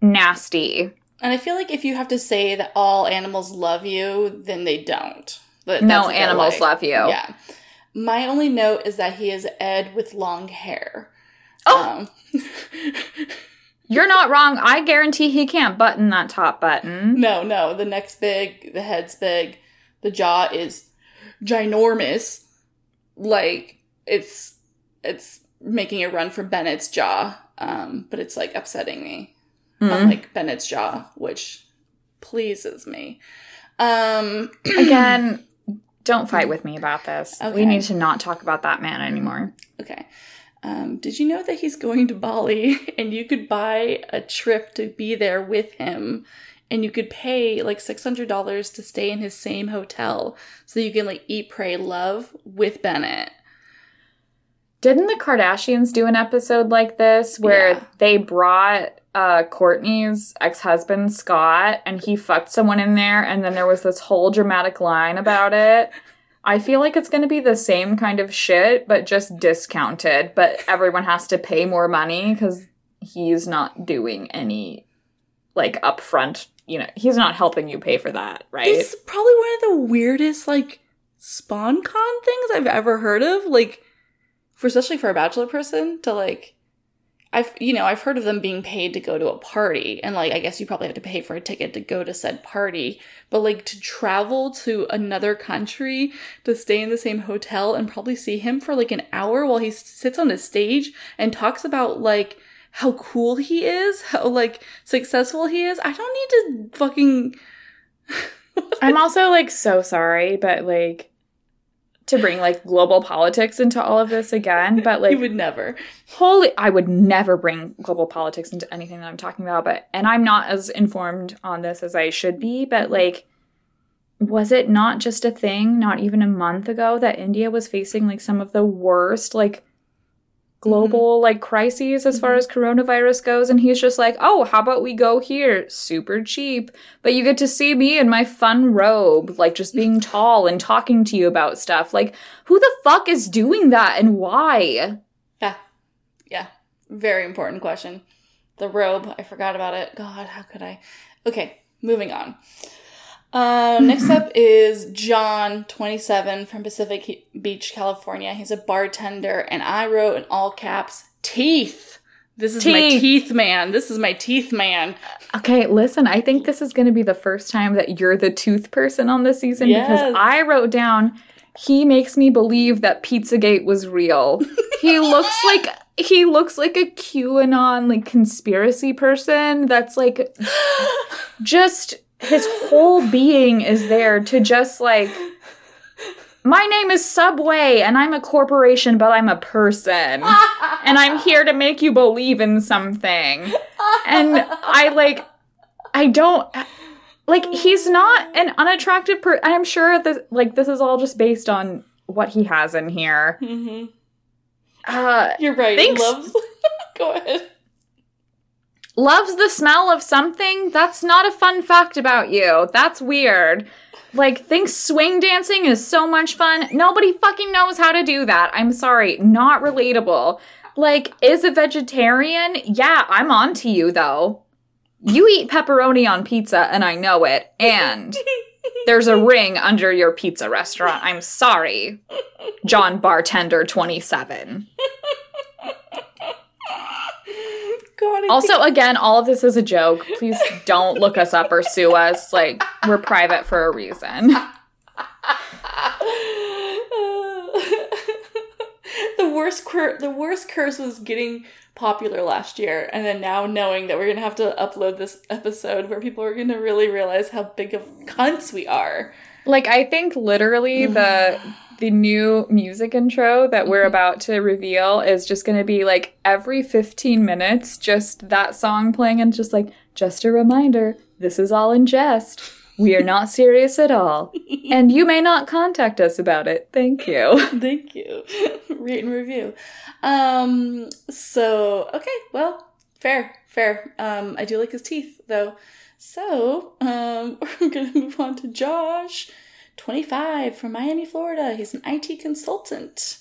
nasty. And I feel like if you have to say that all animals love you, then they don't. But No that's what they're animals like. love you. Yeah. My only note is that he is Ed with long hair. Oh! Um, You're not wrong. I guarantee he can't button that top button. no, no. The neck's big, the head's big, the jaw is ginormous. Like it's it's making a run for Bennett's jaw. Um, but it's like upsetting me. Mhm. Unlike Bennett's jaw, which pleases me. Um Again, don't fight with me about this. Okay. We need to not talk about that man anymore. Okay. Um, did you know that he's going to Bali and you could buy a trip to be there with him and you could pay like $600 to stay in his same hotel so you can like eat, pray, love with Bennett? Didn't the Kardashians do an episode like this where Yeah. they brought uh Kourtney's ex-husband Scott and he fucked someone in there and then there was this whole dramatic line about it? I feel like it's going to be the same kind of shit but just discounted, but everyone has to pay more money cuz he's not doing any like upfront, you know, he's not helping you pay for that, right? It's probably one of the weirdest like sponcon things I've ever heard of. Like, for especially for a bachelor person to like, I've you know I've heard of them being paid to go to a party, and like I guess you probably have to pay for a ticket to go to said party. But like to travel to another country to stay in the same hotel and probably see him for like an hour while he sits on a stage and talks about like how cool he is, how like successful he is. I don't need to fucking. I'm also like so sorry, but like to bring like global politics into all of this again, but like you would never. holy I would never bring global politics into anything that I'm talking about, but and I'm not as informed on this as I should be, but mm-hmm. like was it not just a thing not even a month ago that India was facing like some of the worst like global like crises as far Mhm. as coronavirus goes and he's just like oh how about we go here super cheap but you get to see me in my fun robe like just being tall and talking to you about stuff like who the fuck is doing that and why Yeah. Yeah. Very important question. The robe. I forgot about it. God, how could I? Okay, moving on. Um, next up is John, 27, from Pacific Beach, California. He's a bartender, and I wrote in all caps, teeth. This is my Teeth. teeth man. This is my teeth man. Okay, listen, I think this is going to be the first time that you're the tooth person on this season Yes. because I wrote down he makes me believe that Pizzagate was real. he looks like he looks like a QAnon like conspiracy person that's like just his whole being is there to just like my name is Subway and I'm a corporation but I'm a person and I'm here to make you believe in something and I like I don't like he's not an unattractive per I'm sure this like this is all just based on what he has in here. hmm Uh You're right. Thanks. Loves. Go ahead. Loves the smell of something. That's not a fun fact about you. That's weird. Like thinks swing dancing is so much fun. Nobody fucking knows how to do that. I'm sorry, not relatable. Like is a vegetarian? Yeah, I'm on to you though. You eat pepperoni on pizza and I know it. And there's a ring under your pizza restaurant. I'm sorry. John Bartender 27. God, I Also, again, all of this is a joke. Please don't look us up or sue us. Like, we're private for a reason. the worst cur- the worst curse was getting popular last year and then now knowing that we're going to have to upload this episode where people are going to really realize how big of cunts we are. Like, I think literally the the new music intro that we're about to reveal is just going to be like every 15 minutes, just that song playing and just like, just a reminder, this is all in jest. We are not serious at all. And you may not contact us about it. Thank you. Thank you. Rate and review. Um so okay, well, fair, fair. Um I do like his teeth though. So, um we're going to move on to Josh, 25 from Miami, Florida. He's an IT consultant.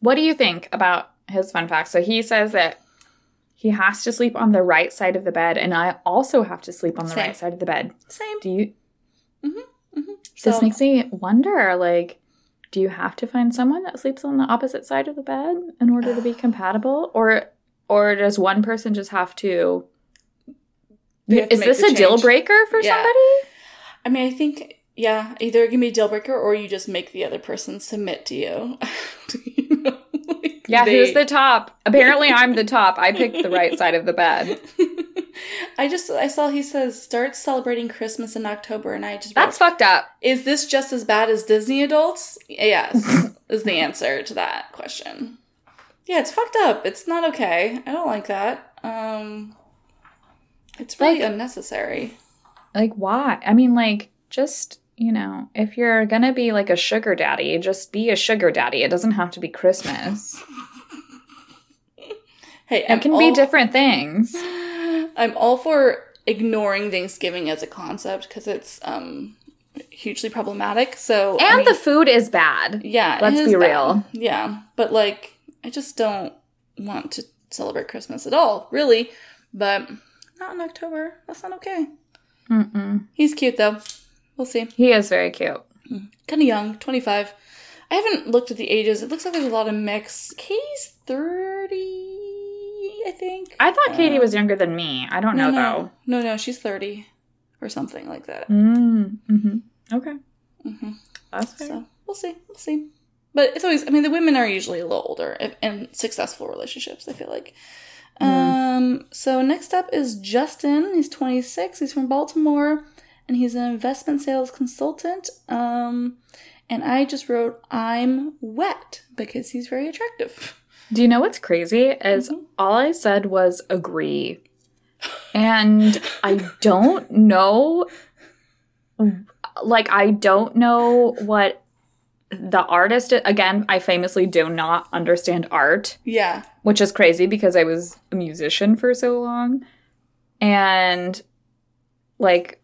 What do you think about his fun facts? So he says that he has to sleep on the right side of the bed, and I also have to sleep on the Same. right side of the bed. Same. Do you? mm-hmm. so this makes me wonder. Like, do you have to find someone that sleeps on the opposite side of the bed in order to be compatible, or or does one person just have to? Have Is this a deal breaker for Yeah. somebody? I mean, I think yeah, either it can be a deal breaker or you just make the other person submit to you. You know, like Yeah, they- who's the top? Apparently, I'm the top. I picked the right side of the bed. I just I saw he says start celebrating Christmas in October, and I just That's wrote, fucked up. is this just as bad as Disney adults? Yes, is the answer to that question. Yeah, it's fucked up. It's not okay. I don't like that. Um, it's really Like- unnecessary. Like, why? I mean, like, just you know, if you're gonna be like a sugar daddy, just be a sugar daddy. It doesn't have to be Christmas. Hey, It can be different things. I'm all for ignoring Thanksgiving as a concept because it's um hugely problematic. So I And mean, the food is bad. yeah, let's be bad. real. Yeah, but like I just don't want to celebrate Christmas at all, really. But not in October. That's not okay. Mm-mm. He's cute though. We'll see. He is very cute. Kind of young, 25. I haven't looked at the ages. It looks like there's a lot of mix. Katie's 30, I think. I thought Katie Uh, was younger than me. I don't know no, no, no, she's 30 or something like that. though. Mm, hmm Okay. hmm That's fair. So we'll see. We'll see. But it's always, I mean, the women are usually a little older in- in successful relationships, I feel like. Um, so next up is Justin. He's 26. He's from Baltimore and he's an investment sales consultant. Um, and I just wrote, I'm wet because he's very attractive. Do you know what's crazy? Is Mhm. all I said was agree. And I don't know like I don't know what the artist again, I famously do not understand art, Yeah. which is crazy because I was a musician for so long. And like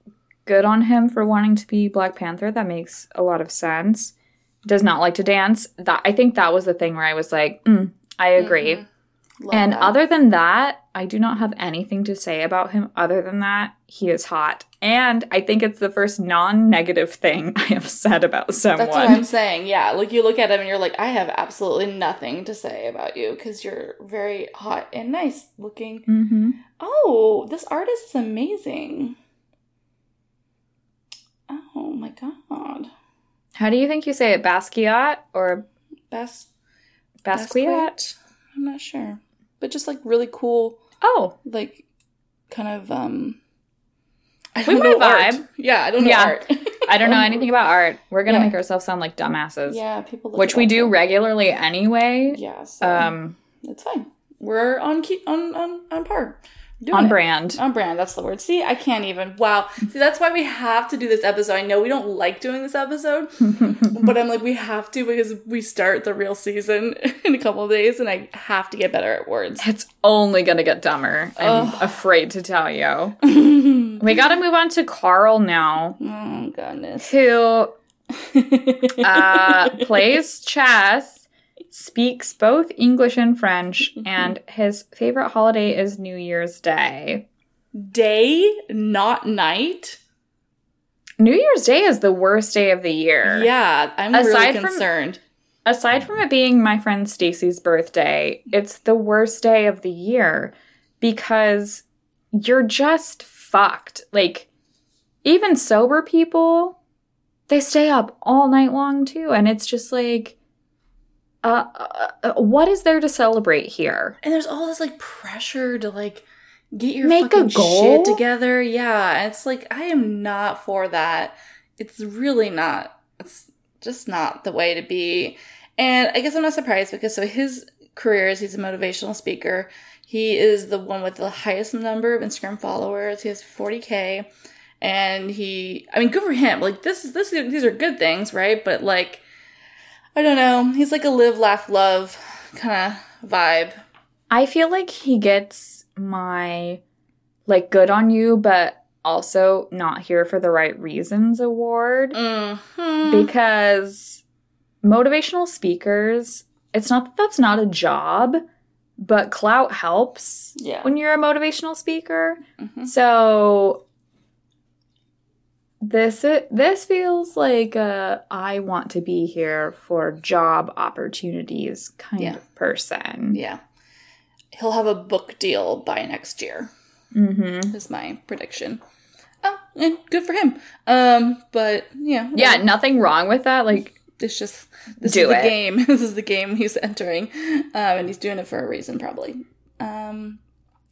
good on him for wanting to be Black Panther. That makes a lot of sense. Does not like to dance. That I think that was the thing where I was like, mm, I agree. Mhm. Love And that. other than that, I do not have anything to say about him other than that he is hot. And I think it's the first non-negative thing I have said about someone. That's what I'm saying. Yeah, like you look at him and you're like, I have absolutely nothing to say about you because you're very hot and nice looking. hmm Oh, this artist is amazing. Oh my god. How do you think you say it? Basquiat or Bas- Basquiat? I'm not sure. But just like really cool, Oh, like kind of um I We don't know might art. Yeah, I don't know Yeah. art. I don't know anything about art. We're gonna Yeah. make ourselves sound like dumbasses, yeah, people which we do though. regularly anyway. Yeah, so Um, it's fine. We're on key on on on par. Doing on it. brand. On brand, that's the word. See, I can't even. Wow. See, that's why we have to do this episode. I know we don't like doing this episode, but I'm like, we have to because we start the real season in a couple of days, and I have to get better at words. it's only gonna get dumber. I'm Ugh. afraid to tell you. We gotta move on to Karl now, Oh, goodness. who uh, plays chess, speaks both English and French, mm-hmm. and his favorite holiday is New Year's Day. Day, not night. New Year's Day is the worst day of the year. Yeah, I'm Aside really from- concerned. Aside from it being my friend Stacy's birthday, it's the worst day of the year because you're just fucked. Like, even sober people, they stay up all night long too. And it's just like, uh, uh, uh, what is there to celebrate here? And there's all this like pressure to like get your Make a fucking goal? shit together. Yeah, it's like I am not for that. It's really not. It's just not the way to be. And I guess I'm not surprised because so his career is he's a motivational speaker. He is the one with the highest number of Instagram followers. He has 40k, and he. I mean, good for him. Like this is this. These are good things, right? But like, I don't know. He's like a live, laugh, love kind of vibe. I feel like he gets my, like, good on you, but also not here for the right reasons award. Mm-hmm. because motivational speakers it's not that that's not a job but clout helps Yeah. when you're a motivational speaker Mhm. so this it, this feels like a I want to be here for job opportunities kind Yeah. of person. Yeah. He'll have a book deal by next year, Mm-hmm. is my prediction. Oh, and good for him. Um, but yeah. Yeah, whatever. nothing wrong with that. Like, It's just this Do is the it. game. this is the game he's entering. Um, and he's doing it for a reason, probably. Um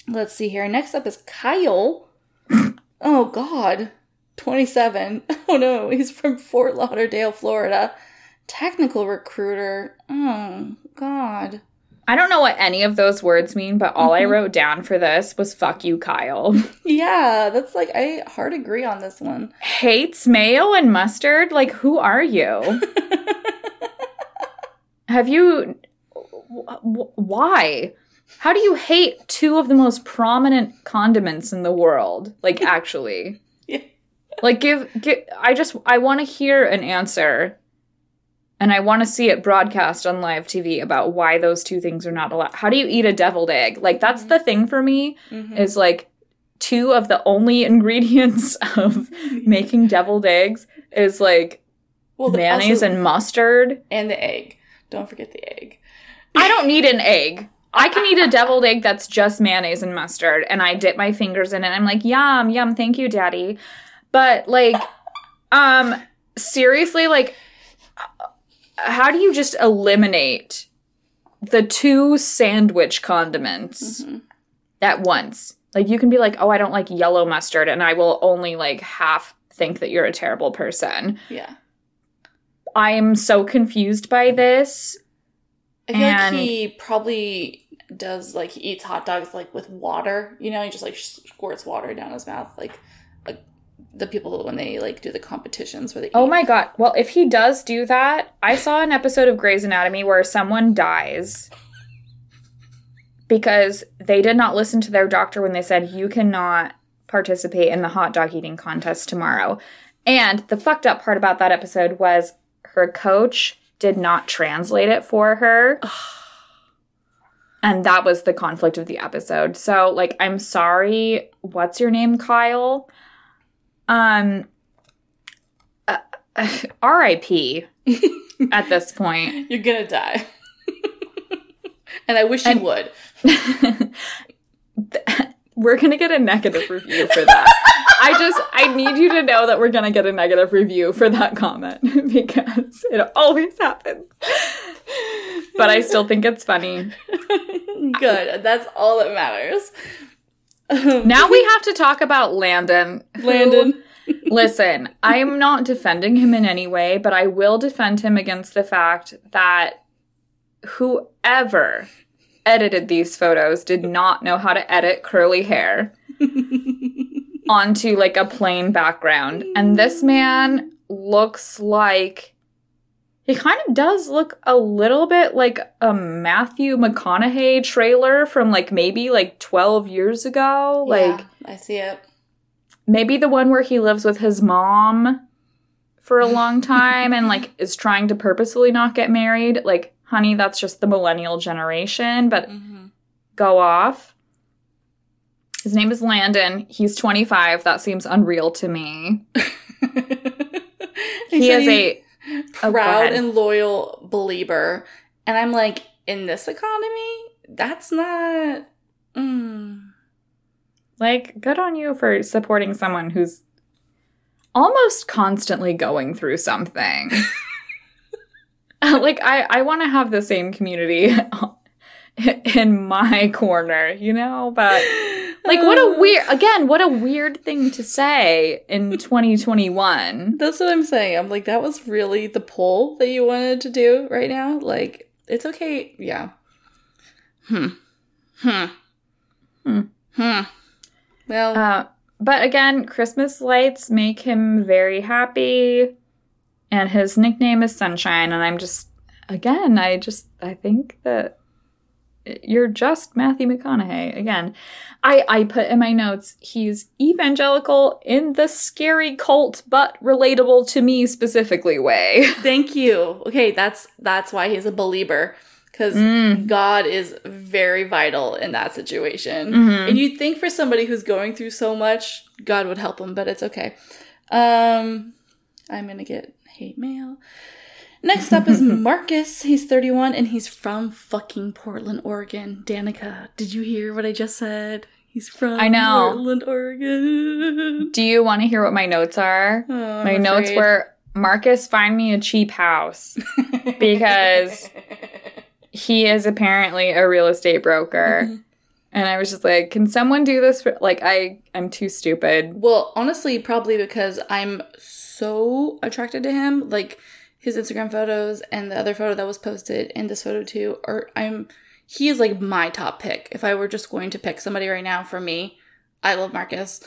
let's see here. Next up is Kyle. oh god. 27. Oh no, he's from Fort Lauderdale, Florida. Technical recruiter. Oh god. I don't know what any of those words mean, but all I mm-hmm. wrote down for this was fuck you, Kyle. Yeah, that's like I hard agree on this one. Hates mayo and mustard? Like, who are you? Have you. why? How do you hate two of the most prominent condiments in the world? Like, actually. Like, give, give. I just. I want to hear an answer. And I want to see it broadcast on live TV about why those two things are not allowed. How do you eat a deviled egg? Like, that's the thing for me Mhm. is like two of the only ingredients of making deviled eggs is like well, the- mayonnaise also- and mustard. and the egg. Don't forget the egg. I don't need an egg. I can eat a deviled egg that's just mayonnaise and mustard, and I dip my fingers in it. I'm like, yum, yum, thank you, daddy. But like, um, seriously, like, how do you just eliminate the two sandwich condiments Mhm. at once? Like, you can be like, oh, I don't like yellow mustard, and I will only like half think that you're a terrible person. Yeah. I am so confused by this. I feel And- like he probably does like he eats hot dogs like with water. You know, he just like squirts water down his mouth, like the people when they like do the competitions where they. Oh eat. my god. Well, if he does do that, I saw an episode of Grey's Anatomy where someone dies because they did not listen to their doctor when they said you cannot participate in the hot dog eating contest tomorrow. And the fucked up part about that episode was her coach did not translate it for her. And that was the conflict of the episode. So, like, I'm sorry. What's your name, Kyle? Um, uh, R.I.P. at this point. You're gonna die. and I wish And- you would. we're gonna get a negative review for that. I just I need you to know that we're gonna get a negative review for that comment because it always happens. But I still think it's funny. Good. That's all that matters. Um, Now we have to talk about Landon. who- Landon. Listen, I'm not defending him in any way, but I will defend him against the fact that whoever edited these photos did not know how to edit curly hair onto like a plain background. And this man looks like he kind of does look a little bit like a Matthew McConaughey trailer from like maybe like 12 years ago. Like Yeah, I see it. maybe the one where he lives with his mom for a long time and like is trying to purposefully not get married. Like honey that's just the millennial generation but hmm go off. His name is landon. He's 25 that seems unreal to me. He is a proud ahead. and loyal believer, and I'm like, in this economy, that's not. Mm. like good on you for supporting someone who's almost constantly going through something like i i want to have the same community in my corner you know but like what a weird again what a weird thing to say in 2021 That's what I'm saying. I'm like, that was really the pull that you wanted to do right now. Like, it's okay. Yeah. Hmm. Hmm. Hmm. Hmm. Well, uh, but again christmas lights make him very happy and his nickname is sunshine and i'm just again i just i think that you're just matthew mcconaughey again i i put in my notes he's evangelical in the scary cult but relatable to me specifically way thank you. Okay, that's that's why he's a believer because Mm. God is very vital in that situation. Mhm. And you'd think for somebody who's going through so much, God would help him, but it's okay. Um, I'm gonna get hate mail. Next up is Marcus. He's 31 and he's from fucking Portland, Oregon. Danica, did you hear what I just said? He's from I know. Portland, Oregon. do you want to hear what my notes are Oh, my notes afraid. were marcus find me a cheap house because- he is apparently a real estate broker Mhm. and i was just like can someone do this for like i i'm too stupid Well, honestly, probably because I'm so attracted to him. Like his Instagram photos and the other photo that was posted and this photo too are I'm he is like my top pick. If I were just going to pick somebody right now for me, I love Marcus.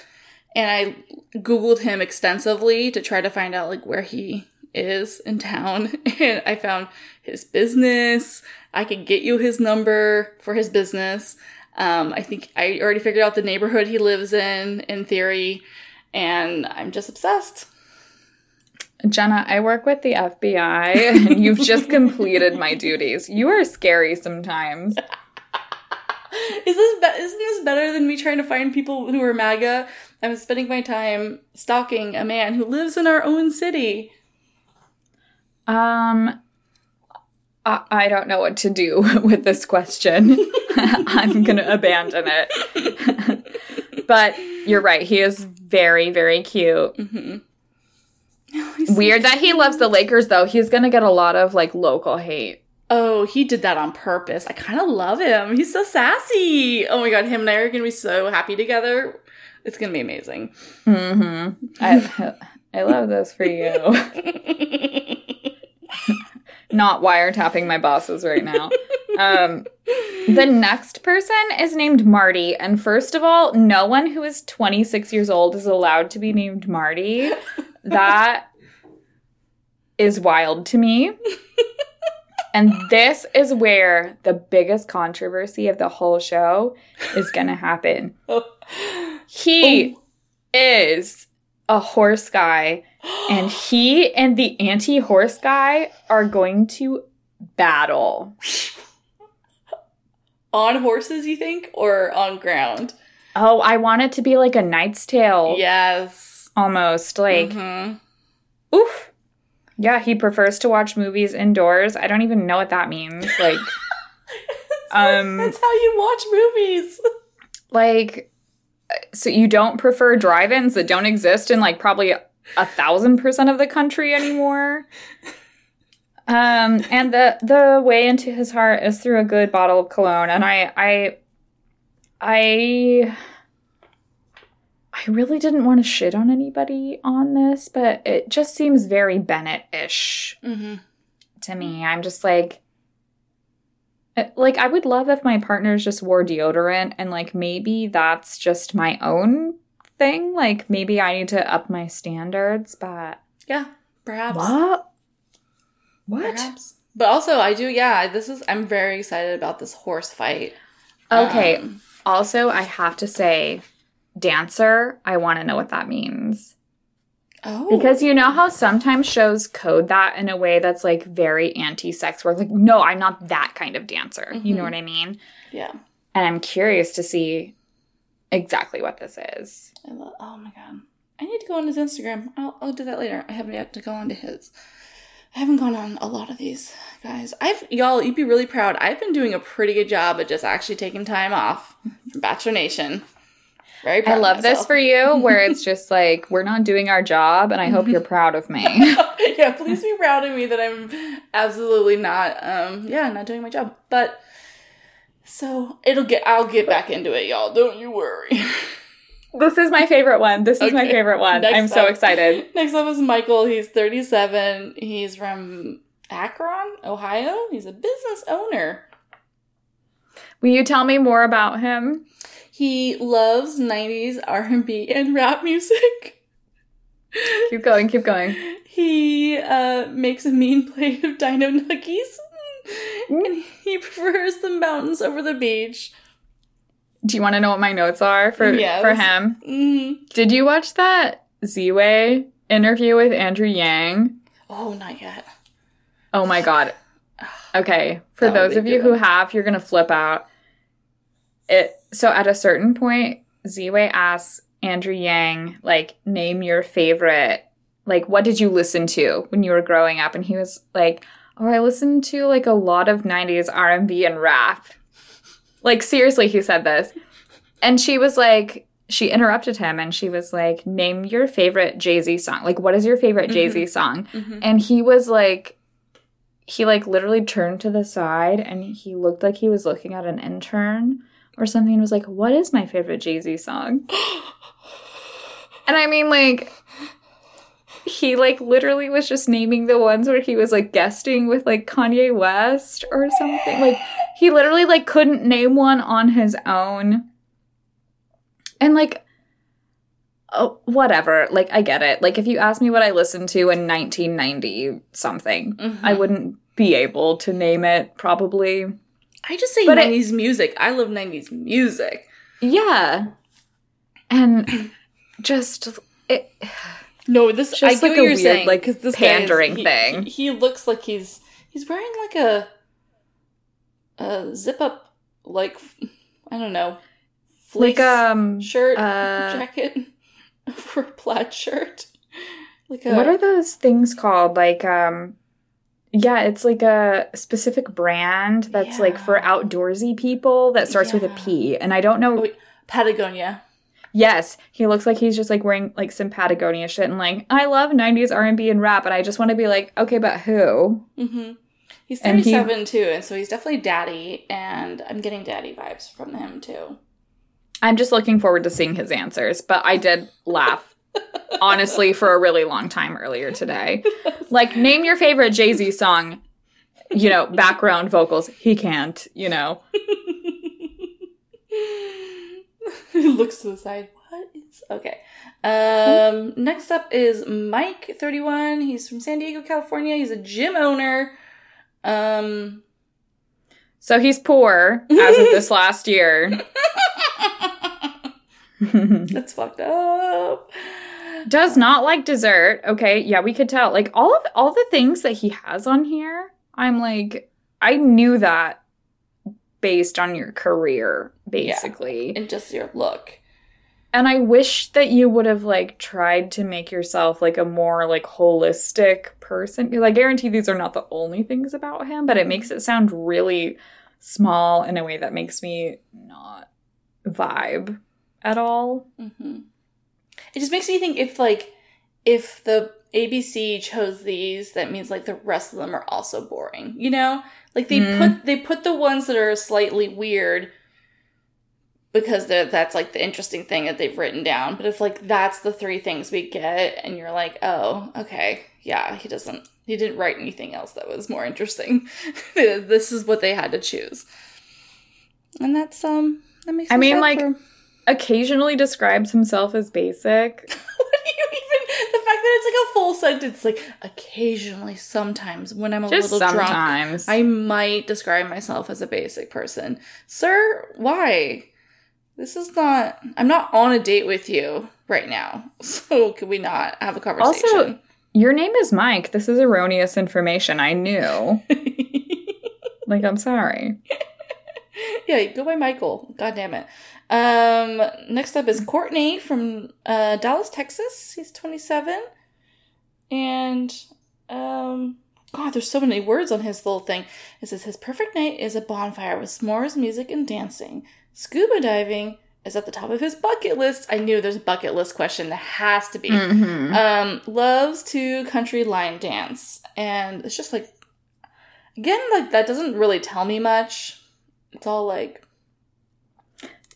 And I Googled him extensively to try to find out like where he is in town. And I found his business. I could get you his number for his business. Um, I think I already figured out the neighborhood he lives in, in theory. And I'm just obsessed. Jenna, I work with the FBI and you've just completed my duties. You are scary sometimes. Is this be- isn't this better than me trying to find people who are MAGA? I'm spending my time stalking a man who lives in our own city. Um I, I don't know what to do with this question. I'm going to abandon it. but you're right. He is very, very cute. Mm-hmm. Weird that he loves the Lakers, though. He's going to get a lot of like local hate. Oh, he did that on purpose. I kind of love him. He's so sassy. Oh my god, him and I are gonna be so happy together. It's gonna be amazing. Mm-hmm. I, I love this for you. Not wiretapping my bosses right now. Um, the next person is named Marty. And first of all, no one who is 26 years old is allowed to be named Marty. That is wild to me. And this is where the biggest controversy of the whole show is going to happen. He oh. is a horse guy, and he and the anti horse guy are going to battle. on horses, you think, or on ground? Oh, I want it to be like a Knight's Tale Yes. Almost. Like, Mhm. oof. Yeah, he prefers to watch movies indoors. I don't even know what that means. Like, um, That's how you watch movies. like, so you don't prefer drive-ins that don't exist in like probably a thousand percent of the country anymore. Um, and the the way into his heart is through a good bottle of cologne, and I I I I really didn't want to shit on anybody on this, but it just seems very Bennett-ish Mm-hmm. to me. I'm just like, like I would love if my partners just wore deodorant, and like maybe that's just my own thing. Like maybe I need to up my standards, but Yeah, perhaps. what? What? Perhaps. But also, I do. Yeah, this is. I'm very excited about this horse fight. Okay. Um, Also, I have to say, dancer. I want to know what that means. oh, Because you know how sometimes shows code that in a way that's like very anti-sex work. Like, no, I'm not that kind of dancer. You know Mhm. what I mean? yeah. And I'm curious to see exactly what this is. Love, oh my god. I need to go on his Instagram. I'll, I'll do that later. I haven't yet to go on to his. I haven't gone on a lot of these guys. I've y'all, you'd be really proud. I've been doing a pretty good job at just actually taking time off from Bachelor Nation. Very I love this for you, where it's just like we're not doing our job, and I hope you're proud of me. yeah, please be proud of me that I'm absolutely not um yeah, not doing my job. But so it'll get I'll get back into it, y'all. Don't you worry. this is my favorite one. This is my favorite one. Next I'm so excited. Next up is Michael. He's 37. He's from Akron, Ohio. He's a business owner. Will you tell me more about him? He loves 90s R&B and rap music. Keep going, keep going. He uh, makes a mean plate of dino nuggies. And he prefers the mountains over the beach. Do you want to know what my notes are for Yes. for him? Mm. Did you watch that Ziwe interview with Andrew Yang? Oh, not yet. Oh my god. Okay, for That those of you who have, you're gonna flip out. It so at a certain point, Ziwe asks Andrew Yang, like, name your favorite. Like, what did you listen to when you were growing up? And he was like, "Oh, I listened to like a lot of '90s R&B and rap." Like, seriously, he said this, and she was like, she interrupted him, and she was like, "Name your favorite Jay Z song. Like, what is your favorite Jay Z song?" Mhm. and he was like he like literally turned to the side and he looked like he was looking at an intern or something and was like what is my favorite jay-z song and i mean like he like literally was just naming the ones where he was like guesting with like kanye west or something like He literally like couldn't name one on his own. And like oh, whatever. Like I get it. Like if you asked me what I listened to in 1990 something, Mhm. I wouldn't be able to name it probably. I just say But it- 90s music. I love 90s music. Yeah. And just it No, this Just I like what a you're weird, saying. like, 'cause this is- pandering he- thing. He, he looks like he's he's wearing like a a zip up like I don't know like fleece um shirt uh, jacket for a plaid shirt. Like a what are those things called? Like um yeah, it's like a specific brand that's like for outdoorsy people that starts with a P. And I don't know Oh, wait. Patagonia. Yes, he looks like he's just like wearing like some Patagonia shit and like I love 90s R&B and rap, and I just want to be like, okay, but who? Mm-hmm. He's And he- too, and so he's definitely daddy, and I'm getting daddy vibes from him too. I'm just looking forward to seeing his answers, but I did laugh honestly for a really long time earlier today. Like name your favorite Jay-Z song. You know, background vocals. He can't, you know. he looks to the side. What is okay? Um, next up is Mike, 31. He's from San Diego, California. He's a gym owner. Um, So he's poor as of this last year. that's fucked up. Does not like dessert. Okay, yeah, we could tell. Like all of all the things that he has on here, I'm like I knew that based on your career basically. And just your look. And I wish that you would have like tried to make yourself like a more like holistic person. Because I guarantee these are not the only things about him, but it mm-hmm. makes it sound really small in a way that makes me not vibe at all. hmm It just makes me think if like if the ABC chose these, that means like the rest of them are also boring. You know, like they Mm. put they put the ones that are slightly weird because that's like the interesting thing that they've written down. But if like that's the three things we get, and you're like, oh, okay, yeah, he doesn't. He didn't write anything else that was more interesting. this is what they had to choose, and that's um that makes. I mean, like, for- Occasionally describes himself as basic. what do you even the fact that it's like a full sentence like occasionally sometimes when i'm a Just little drunk sometimes. i might describe myself as a basic person sir why this is not i'm not on a date with you right now so could we not have a conversation Also- Your name is Mike. This is erroneous information. I knew. Like, I'm sorry. yeah, go by Michael. God damn it. Um, next up is Courtney from uh, Dallas, Texas. He's 27. And, um, God, there's so many words on his little thing. It says his perfect night is a bonfire with s'mores, music, and dancing. Scuba diving is at the top of his bucket list. I knew there's a bucket list question. There has to be. Mhm. Um, loves to country line dance. And it's just like, again, like that doesn't really tell me much. It's all like,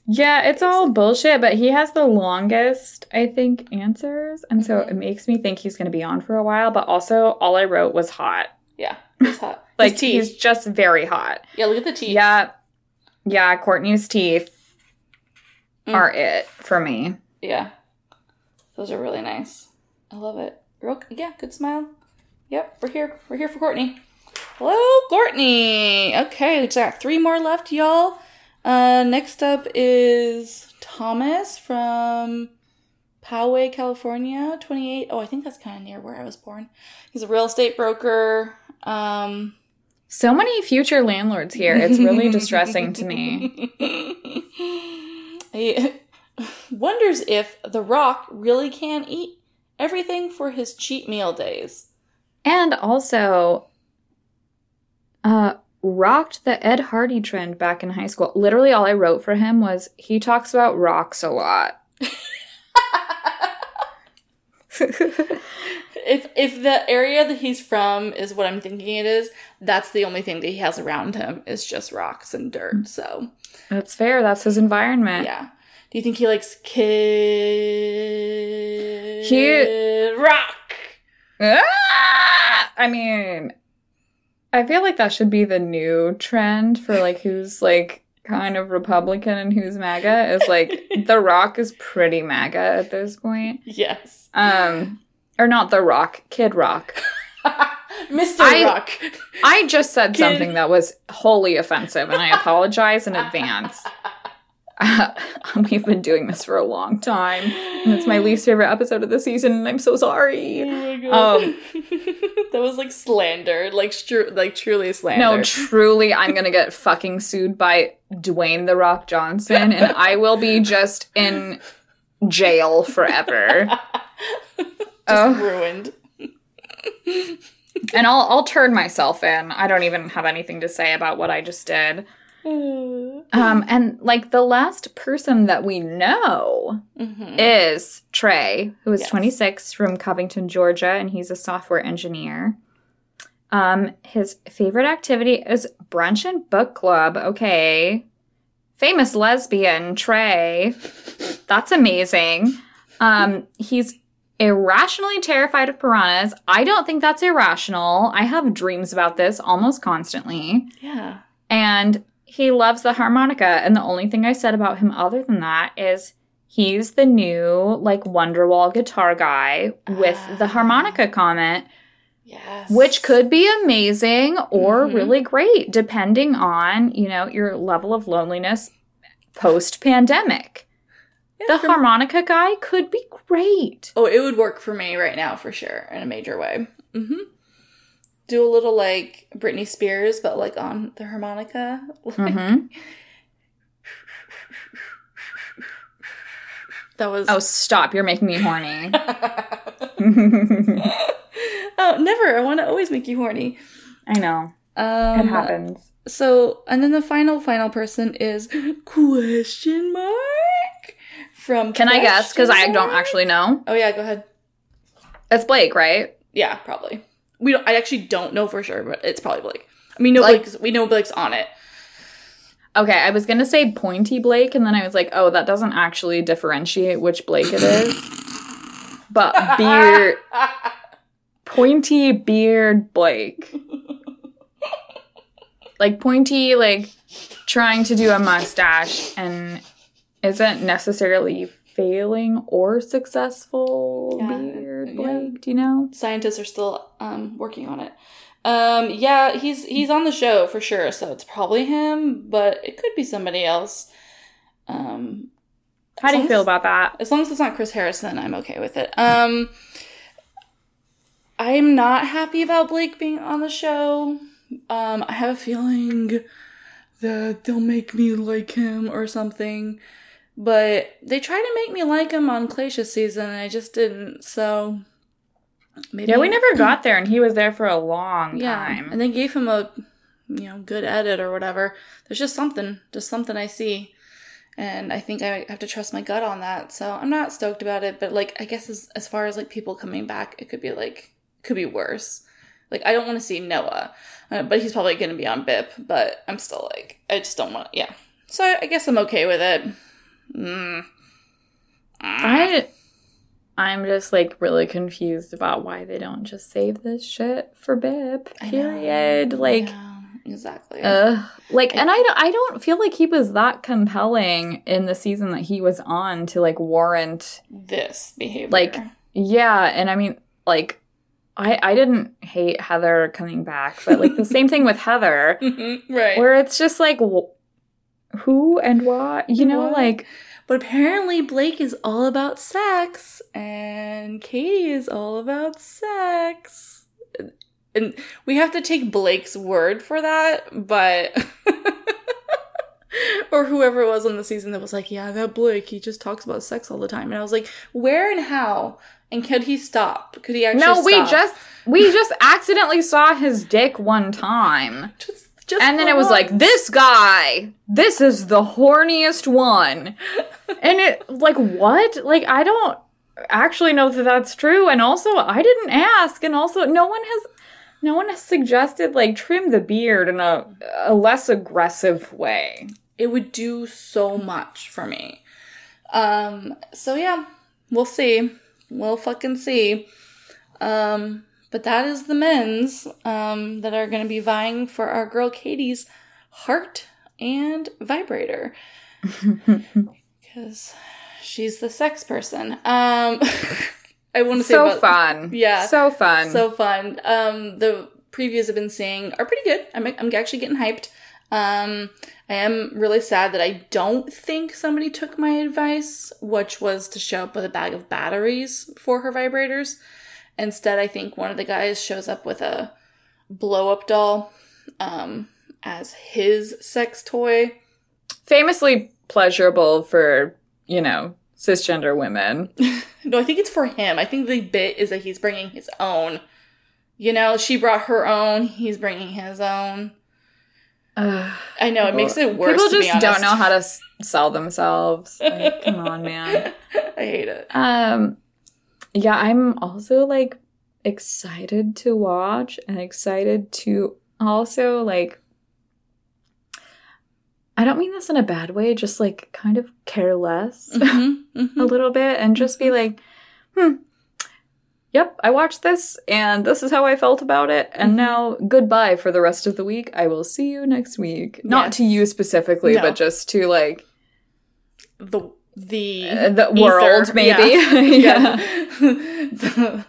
Yeah, it's all bullshit, but he has the longest, I think, answers. And so it makes me think he's going to be on for a while. But also, all I wrote was hot. yeah, it's hot. Like, His teeth. he's just very hot. Yeah, look at the teeth. Yeah. Yeah, Courtney's teeth Mm. are it for me. Yeah. Those are really nice. I love it. Real, yeah, good smile. Yep, we're here. We're here for Courtney. Hello, Courtney. Okay, we just got three more left, y'all. Uh, next up is Thomas from Poway, California, 28. Oh, I think that's kind of near where I was born. He's a real estate broker. Um, So many future landlords here. It's really distressing to me. He wonders if The Rock really can eat everything for his cheat meal days. And also, uh, rocked the Ed Hardy trend back in high school. Literally, all I wrote for him was he talks about rocks a lot. If if the area that he's from is what I'm thinking it is, that's the only thing that he has around him is just rocks and dirt. So That's fair. That's his environment. yeah. Do you think he likes kid rock? Ah! I mean, I feel like that should be the new trend for like who's like kind of Republican and who's MAGA is like The Rock is pretty MAGA at this point. Yes. Um or not The Rock, Kid Rock. Mr. I- Rock. I just said Kid- something that was wholly offensive and I apologize in advance. We've been doing this for a long time. And it's my least favorite episode of the season and I'm so sorry. Oh my god. Um, that was like slander, like stru- like truly slander. No, truly, I'm gonna get fucking sued by Dwayne the Rock Johnson, and I will be just in jail forever. Just Oh. ruined. And I'll I'll turn myself in. I don't even have anything to say about what I just did. Um, and like the last person that we know Mhm. is Trey, who is Yes. 26 from Covington, Georgia, and he's a software engineer. Um, his favorite activity is brunch and book club. Okay. Famous lesbian, Trey. That's amazing. Um, he's irrationally terrified of piranhas. I don't think that's irrational. I have dreams about this almost constantly. Yeah. And he loves the harmonica. And the only thing I said about him other than that is he's the new, like, Wonderwall guitar guy with the Ah. harmonica comment, Yes. which could be amazing or Mhm. really great, depending on, you know, your level of loneliness post pandemic. Yeah, The harmonica guy could be great. Oh, it would work for me right now for sure in a major way. Mm-hmm. Do a little like Britney Spears, but like on the harmonica. hmm that was. Oh, stop. You're making me horny. oh, never! I want to always make you horny. I know. Um, It happens. So, and then the final, final person is question mark from. Can I guess? Because I don't actually know. Oh yeah, go ahead. It's Blake, right? Yeah, probably. We don't. I actually don't know for sure, but it's probably Blake. I mean, no, Like- Blake's, we know Blake's on it. Okay, I was gonna say pointy Blake, and then I was like, oh, that doesn't actually differentiate which Blake it is. But beard, pointy beard Blake. Like pointy, like trying to do a mustache and isn't necessarily failing or successful Yeah, beard yeah. Blake, do you know? Scientists are still um, working on it. Um, yeah, he's he's on the show for sure, so it's probably him, but it could be somebody else. Um, How do you feel about that? as long as it's not Chris Harrison, I'm okay with it. Um, I'm not happy about Blake being on the show. Um, I have a feeling that they'll make me like him or something. But they tried to make me like him on Tayshia's season, and I just didn't. So maybe Yeah, we never got there, and he was there for a long yeah, time. and they gave him a you know good edit or whatever. There's just something, just something I see, and I think I have to trust my gut on that. So I'm not stoked about it, but like I guess as as far as like people coming back, it could be like could be worse. Like I don't want to see Noah, uh, but he's probably going to be on BIP. But I'm still like I just don't want. Yeah, so I, I guess I'm okay with it. Mm. I I'm just like really confused about why they don't just save this shit for BIP. Period. Like exactly. Ugh. Like, and I don't, I don't feel like he was that compelling in the season that he was on to like warrant. this behavior, like- Yeah, and I mean, like, I I didn't hate Heather coming back, but like the same thing with Heather, right. where it's just like, who and why, you know, What? like But apparently Blake is all about sex and Katie is all about sex. And we have to take Blake's word for that, but or whoever it was on the season that was like, "Yeah, that Blake, he just talks about sex all the time." And I was like, "Where and how? And could he stop? Could he actually no, we stop? just we just accidentally saw his dick one time. just, just and then it was like this guy this is the horniest one and it like what like i don't actually know that that's true and also i didn't ask and also no one has no one has suggested like trim the beard in a, a less aggressive way it would do so much for me. Um, so yeah, we'll see. We'll fucking see. Um, But that is the men's um, that are going to be vying for our girl Katie's heart and vibrator because she's the sex person. Um, I want to say so about- fun. Yeah. So fun. so fun. Um, the previews I've been seeing are pretty good. I'm, I'm actually getting hyped. Um, I am really sad that I don't think somebody took my advice, which was to show up with a bag of batteries for her vibrators. Instead, I think one of the guys shows up with a blow up doll um, as his sex toy. Famously pleasurable for, you know, cisgender women. No, I think it's for him. I think the bit is that he's bringing his own. You know, she brought her own, he's bringing his own. I know it makes it worse. People just don't know how to s- sell themselves. Like, come on, man. I hate it. Um, yeah, I'm also like excited to watch and excited to also like. I don't mean this in a bad way, just like kind of care less Mhm, mhm. a little bit and just be like, hmm, yep, I watched this and this is how I felt about it. And Mhm. now goodbye for the rest of the week. I will see you next week. Not to you specifically, No. but just to like The the uh, the ether, world, maybe. Yeah. yeah. the,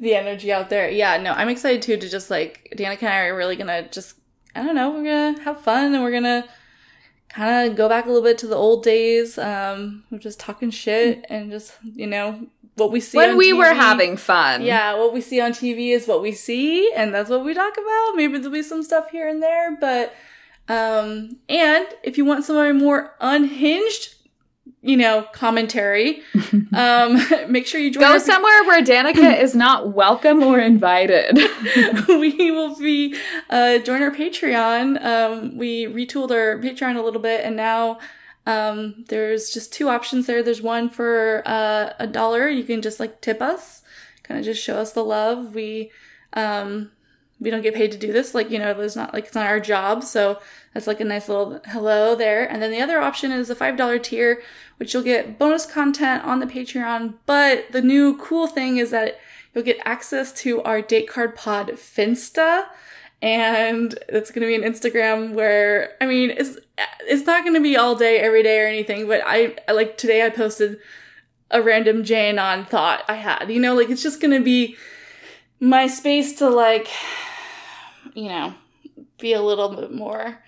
the energy out there. Yeah, no, I'm excited too to just like Danica and I are really gonna just I don't know, we're gonna have fun and we're gonna kind of go back a little bit to the old days. Um, we're just talking shit and just you know what we see when we were having fun. Yeah, what we see on TV is what we see, and that's what we talk about. Maybe there'll be some stuff here and there, but um, and if you want some more unhinged, you know, commentary, um, make sure you join. Go somewhere where Danica is not welcome or invited. we will be uh, join our Patreon. Um, we retooled our Patreon a little bit, and now um, there's just two options there. There's one for uh, a dollar. You can just like tip us, kind of just show us the love. We um, we don't get paid to do this. Like you know, it's not like it's not our job, so that's like a nice little hello there. And then the other option is a five dollar tier, which you'll get bonus content on the Patreon. But the new cool thing is that you'll get access to our date card pod Finsta. And it's going to be an Instagram where, I mean, it's, it's not going to be all day, every day or anything, but I, like today I posted a random Jane on thought I had, you know, like it's just going to be my space to like, you know, be a little bit more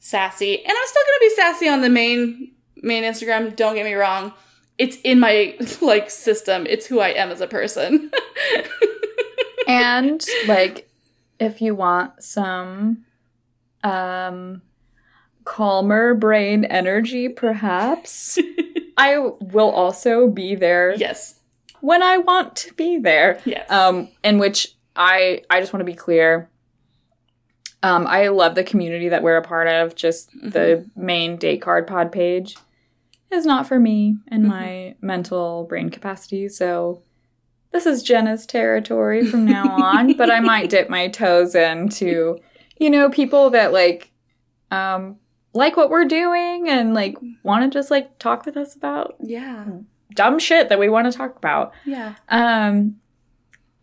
sassy. And I'm still going to be sassy on the main, main Instagram. Don't get me wrong. It's in my like system. It's who I am as a person. and like if you want some um calmer brain energy perhaps I will also be there yes. when I want to be there. Yes. Um, in which I I just want to be clear. Um, I love the community that we're a part of. Just the main date card pod page is not for me and my mental brain capacity. So this is Jenna's territory from now on. but I might dip my toes into, you know, people that like um like what we're doing and like want to just like talk with us about yeah. dumb shit that we want to talk about. Yeah. Um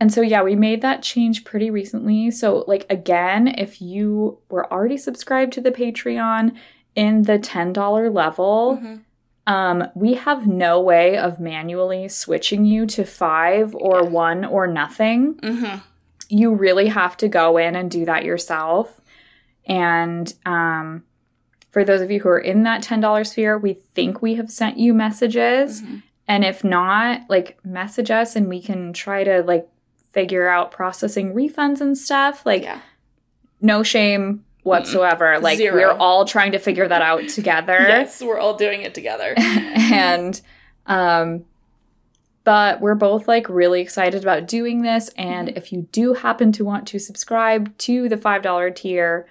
and so yeah, we made that change pretty recently. So like again, if you were already subscribed to the Patreon in the $10 level, Mhm. um we have no way of manually switching you to 5 or 1 or nothing. Mhm. You really have to go in and do that yourself. And um for those of you who are in that $10 sphere, we think we have sent you messages. Mhm. And if not, like message us and we can try to like figure out processing refunds and stuff. Like yeah. no shame whatsoever. Like Zero. we're all trying to figure that out together. Yes, we're all doing it together. and um but we're both like really excited about doing this and if you do happen to want to subscribe to the $5 tier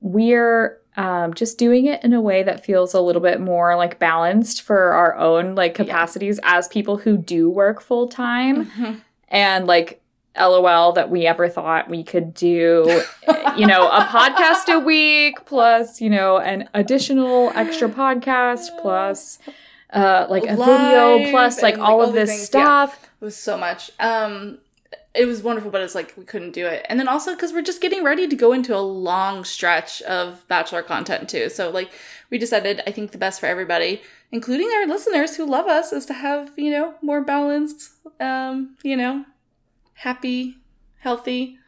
we're um, just doing it in a way that feels a little bit more like balanced for our own like Yeah. capacities as people who do work full time Mhm. And like lol that we ever thought we could do you know a podcast a week plus you know an additional extra podcast plus uh like a video plus like and, all like, of all this things, yeah. stuff It was so much. Um, it was wonderful, but it's like we couldn't do it. And then also because we're just getting ready to go into a long stretch of Bachelor content too. So like we decided, I think the best for everybody, including our listeners who love us, is to have you know more balanced, um, you know, happy, healthy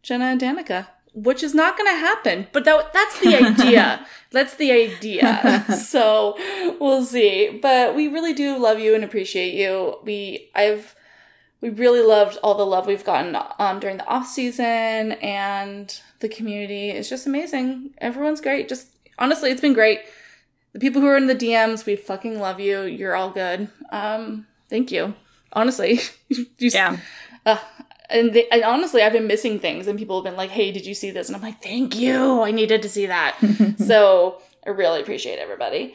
Jenna and Danica. Which is not going to happen, but that, that's the idea. that's the idea. so we'll see. But we really do love you and appreciate you. We, I've, we really loved all the love we've gotten um, during the off season and the community is just amazing. Everyone's great. Just honestly, it's been great. The people who are in the DMs, we fucking love you. You're all good. Um, thank you. Honestly, you, Yeah. uh, and, they, and honestly, I've been missing things, and people have been like, "Hey, did you see this?" And I'm like, "Thank you. I needed to see that." so I really appreciate everybody.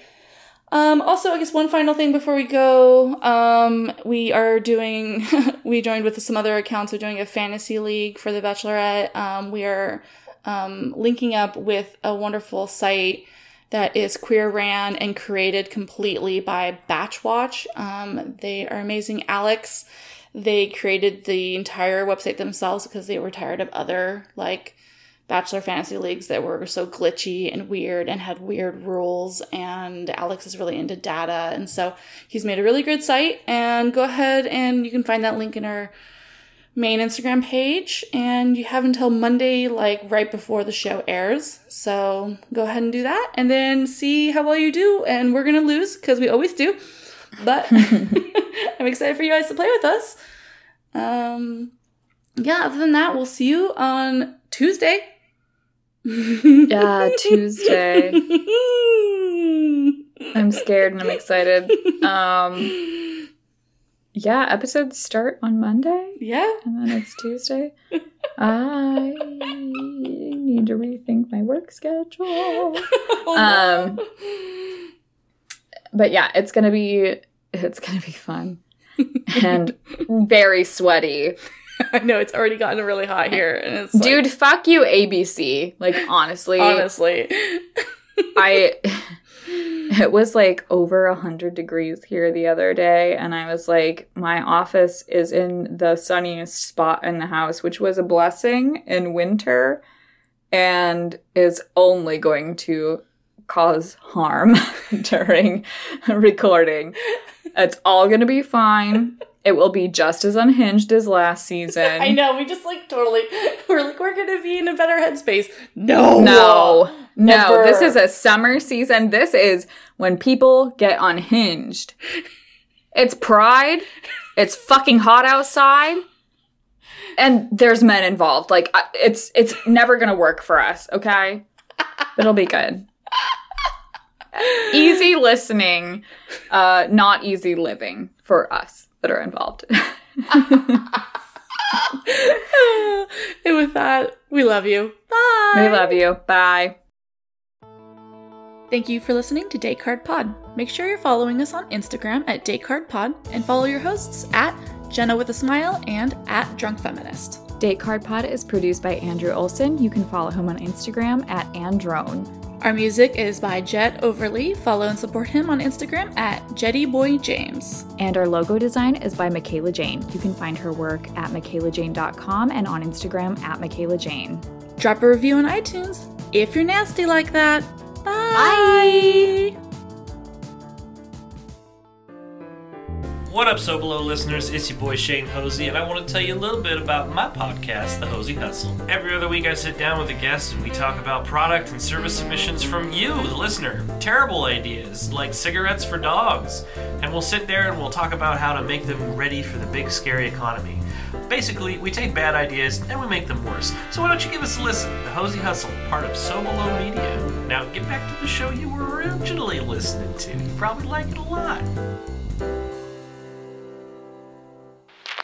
Um, also, I guess one final thing before we go, um, we are doing, we joined with some other accounts. We're doing a fantasy league for the Bachelorette. Um, we are um, linking up with a wonderful site that is queer ran and created completely by Batchwatch. Um, they are amazing. Alex, they created the entire website themselves because they were tired of other like bachelor fantasy leagues that were so glitchy and weird and had weird rules and alex is really into data and so he's made a really good site and go ahead and you can find that link in our main instagram page and you have until monday like right before the show airs so go ahead and do that and then see how well you do and we're gonna lose because we always do but i'm excited for you guys to play with us um yeah other than that we'll see you on tuesday Yeah, Tuesday. I'm scared and I'm excited. Um, yeah, episodes start on Monday yeah. and then it's Tuesday. I need to rethink my work schedule. Um, But yeah, it's gonna be it's gonna be fun and very sweaty. I know it's already gotten really hot here, and it's like, Dude, fuck you, ABC. Like honestly, honestly, I it was like over a hundred degrees here the other day, and I was like, my office is in the sunniest spot in the house, which was a blessing in winter, and is only going to cause harm during recording. It's all gonna be fine. It will be just as unhinged as last season. I know we just like totally we're like we're gonna be in a better headspace. No, No, no, this is a summer season. This is when people get unhinged. It's pride. It's fucking hot outside. And there's men involved. Like it's it's never going to work for us, okay? But it'll be good. easy listening, uh not easy living for us that are involved. and with that, we love you. Bye. we love you. Bye. Thank you for listening to Date Card Pod. Make sure you're following us on Instagram at Date Card Pod and follow your hosts at Jenna with a Smile and at Drunk Feminist. Date Card Pod is produced by Andrew Olson. You can follow him on Instagram at Androne. Our music is by Jet Overly. Follow and support him on Instagram at JettyBoyJames. And our logo design is by Michaela Jane. You can find her work at michaelajane.com and on Instagram at Michaela Jane. Drop a review on iTunes if you're nasty like that. Bye. What up, So Below listeners? It's your boy Shane Hosey, and I want to tell you a little bit about my podcast, The Hosey Hustle. Every other week, I sit down with a guest and we talk about product and service submissions from you, the listener. Terrible ideas, like cigarettes for dogs. And we'll sit there and we'll talk about how to make them ready for the big, scary economy. Basically, we take bad ideas and we make them worse. So why don't you give us a listen? The Hosey Hustle, part of So Below Media. Now get back to the show you were originally listening to. You probably like it a lot.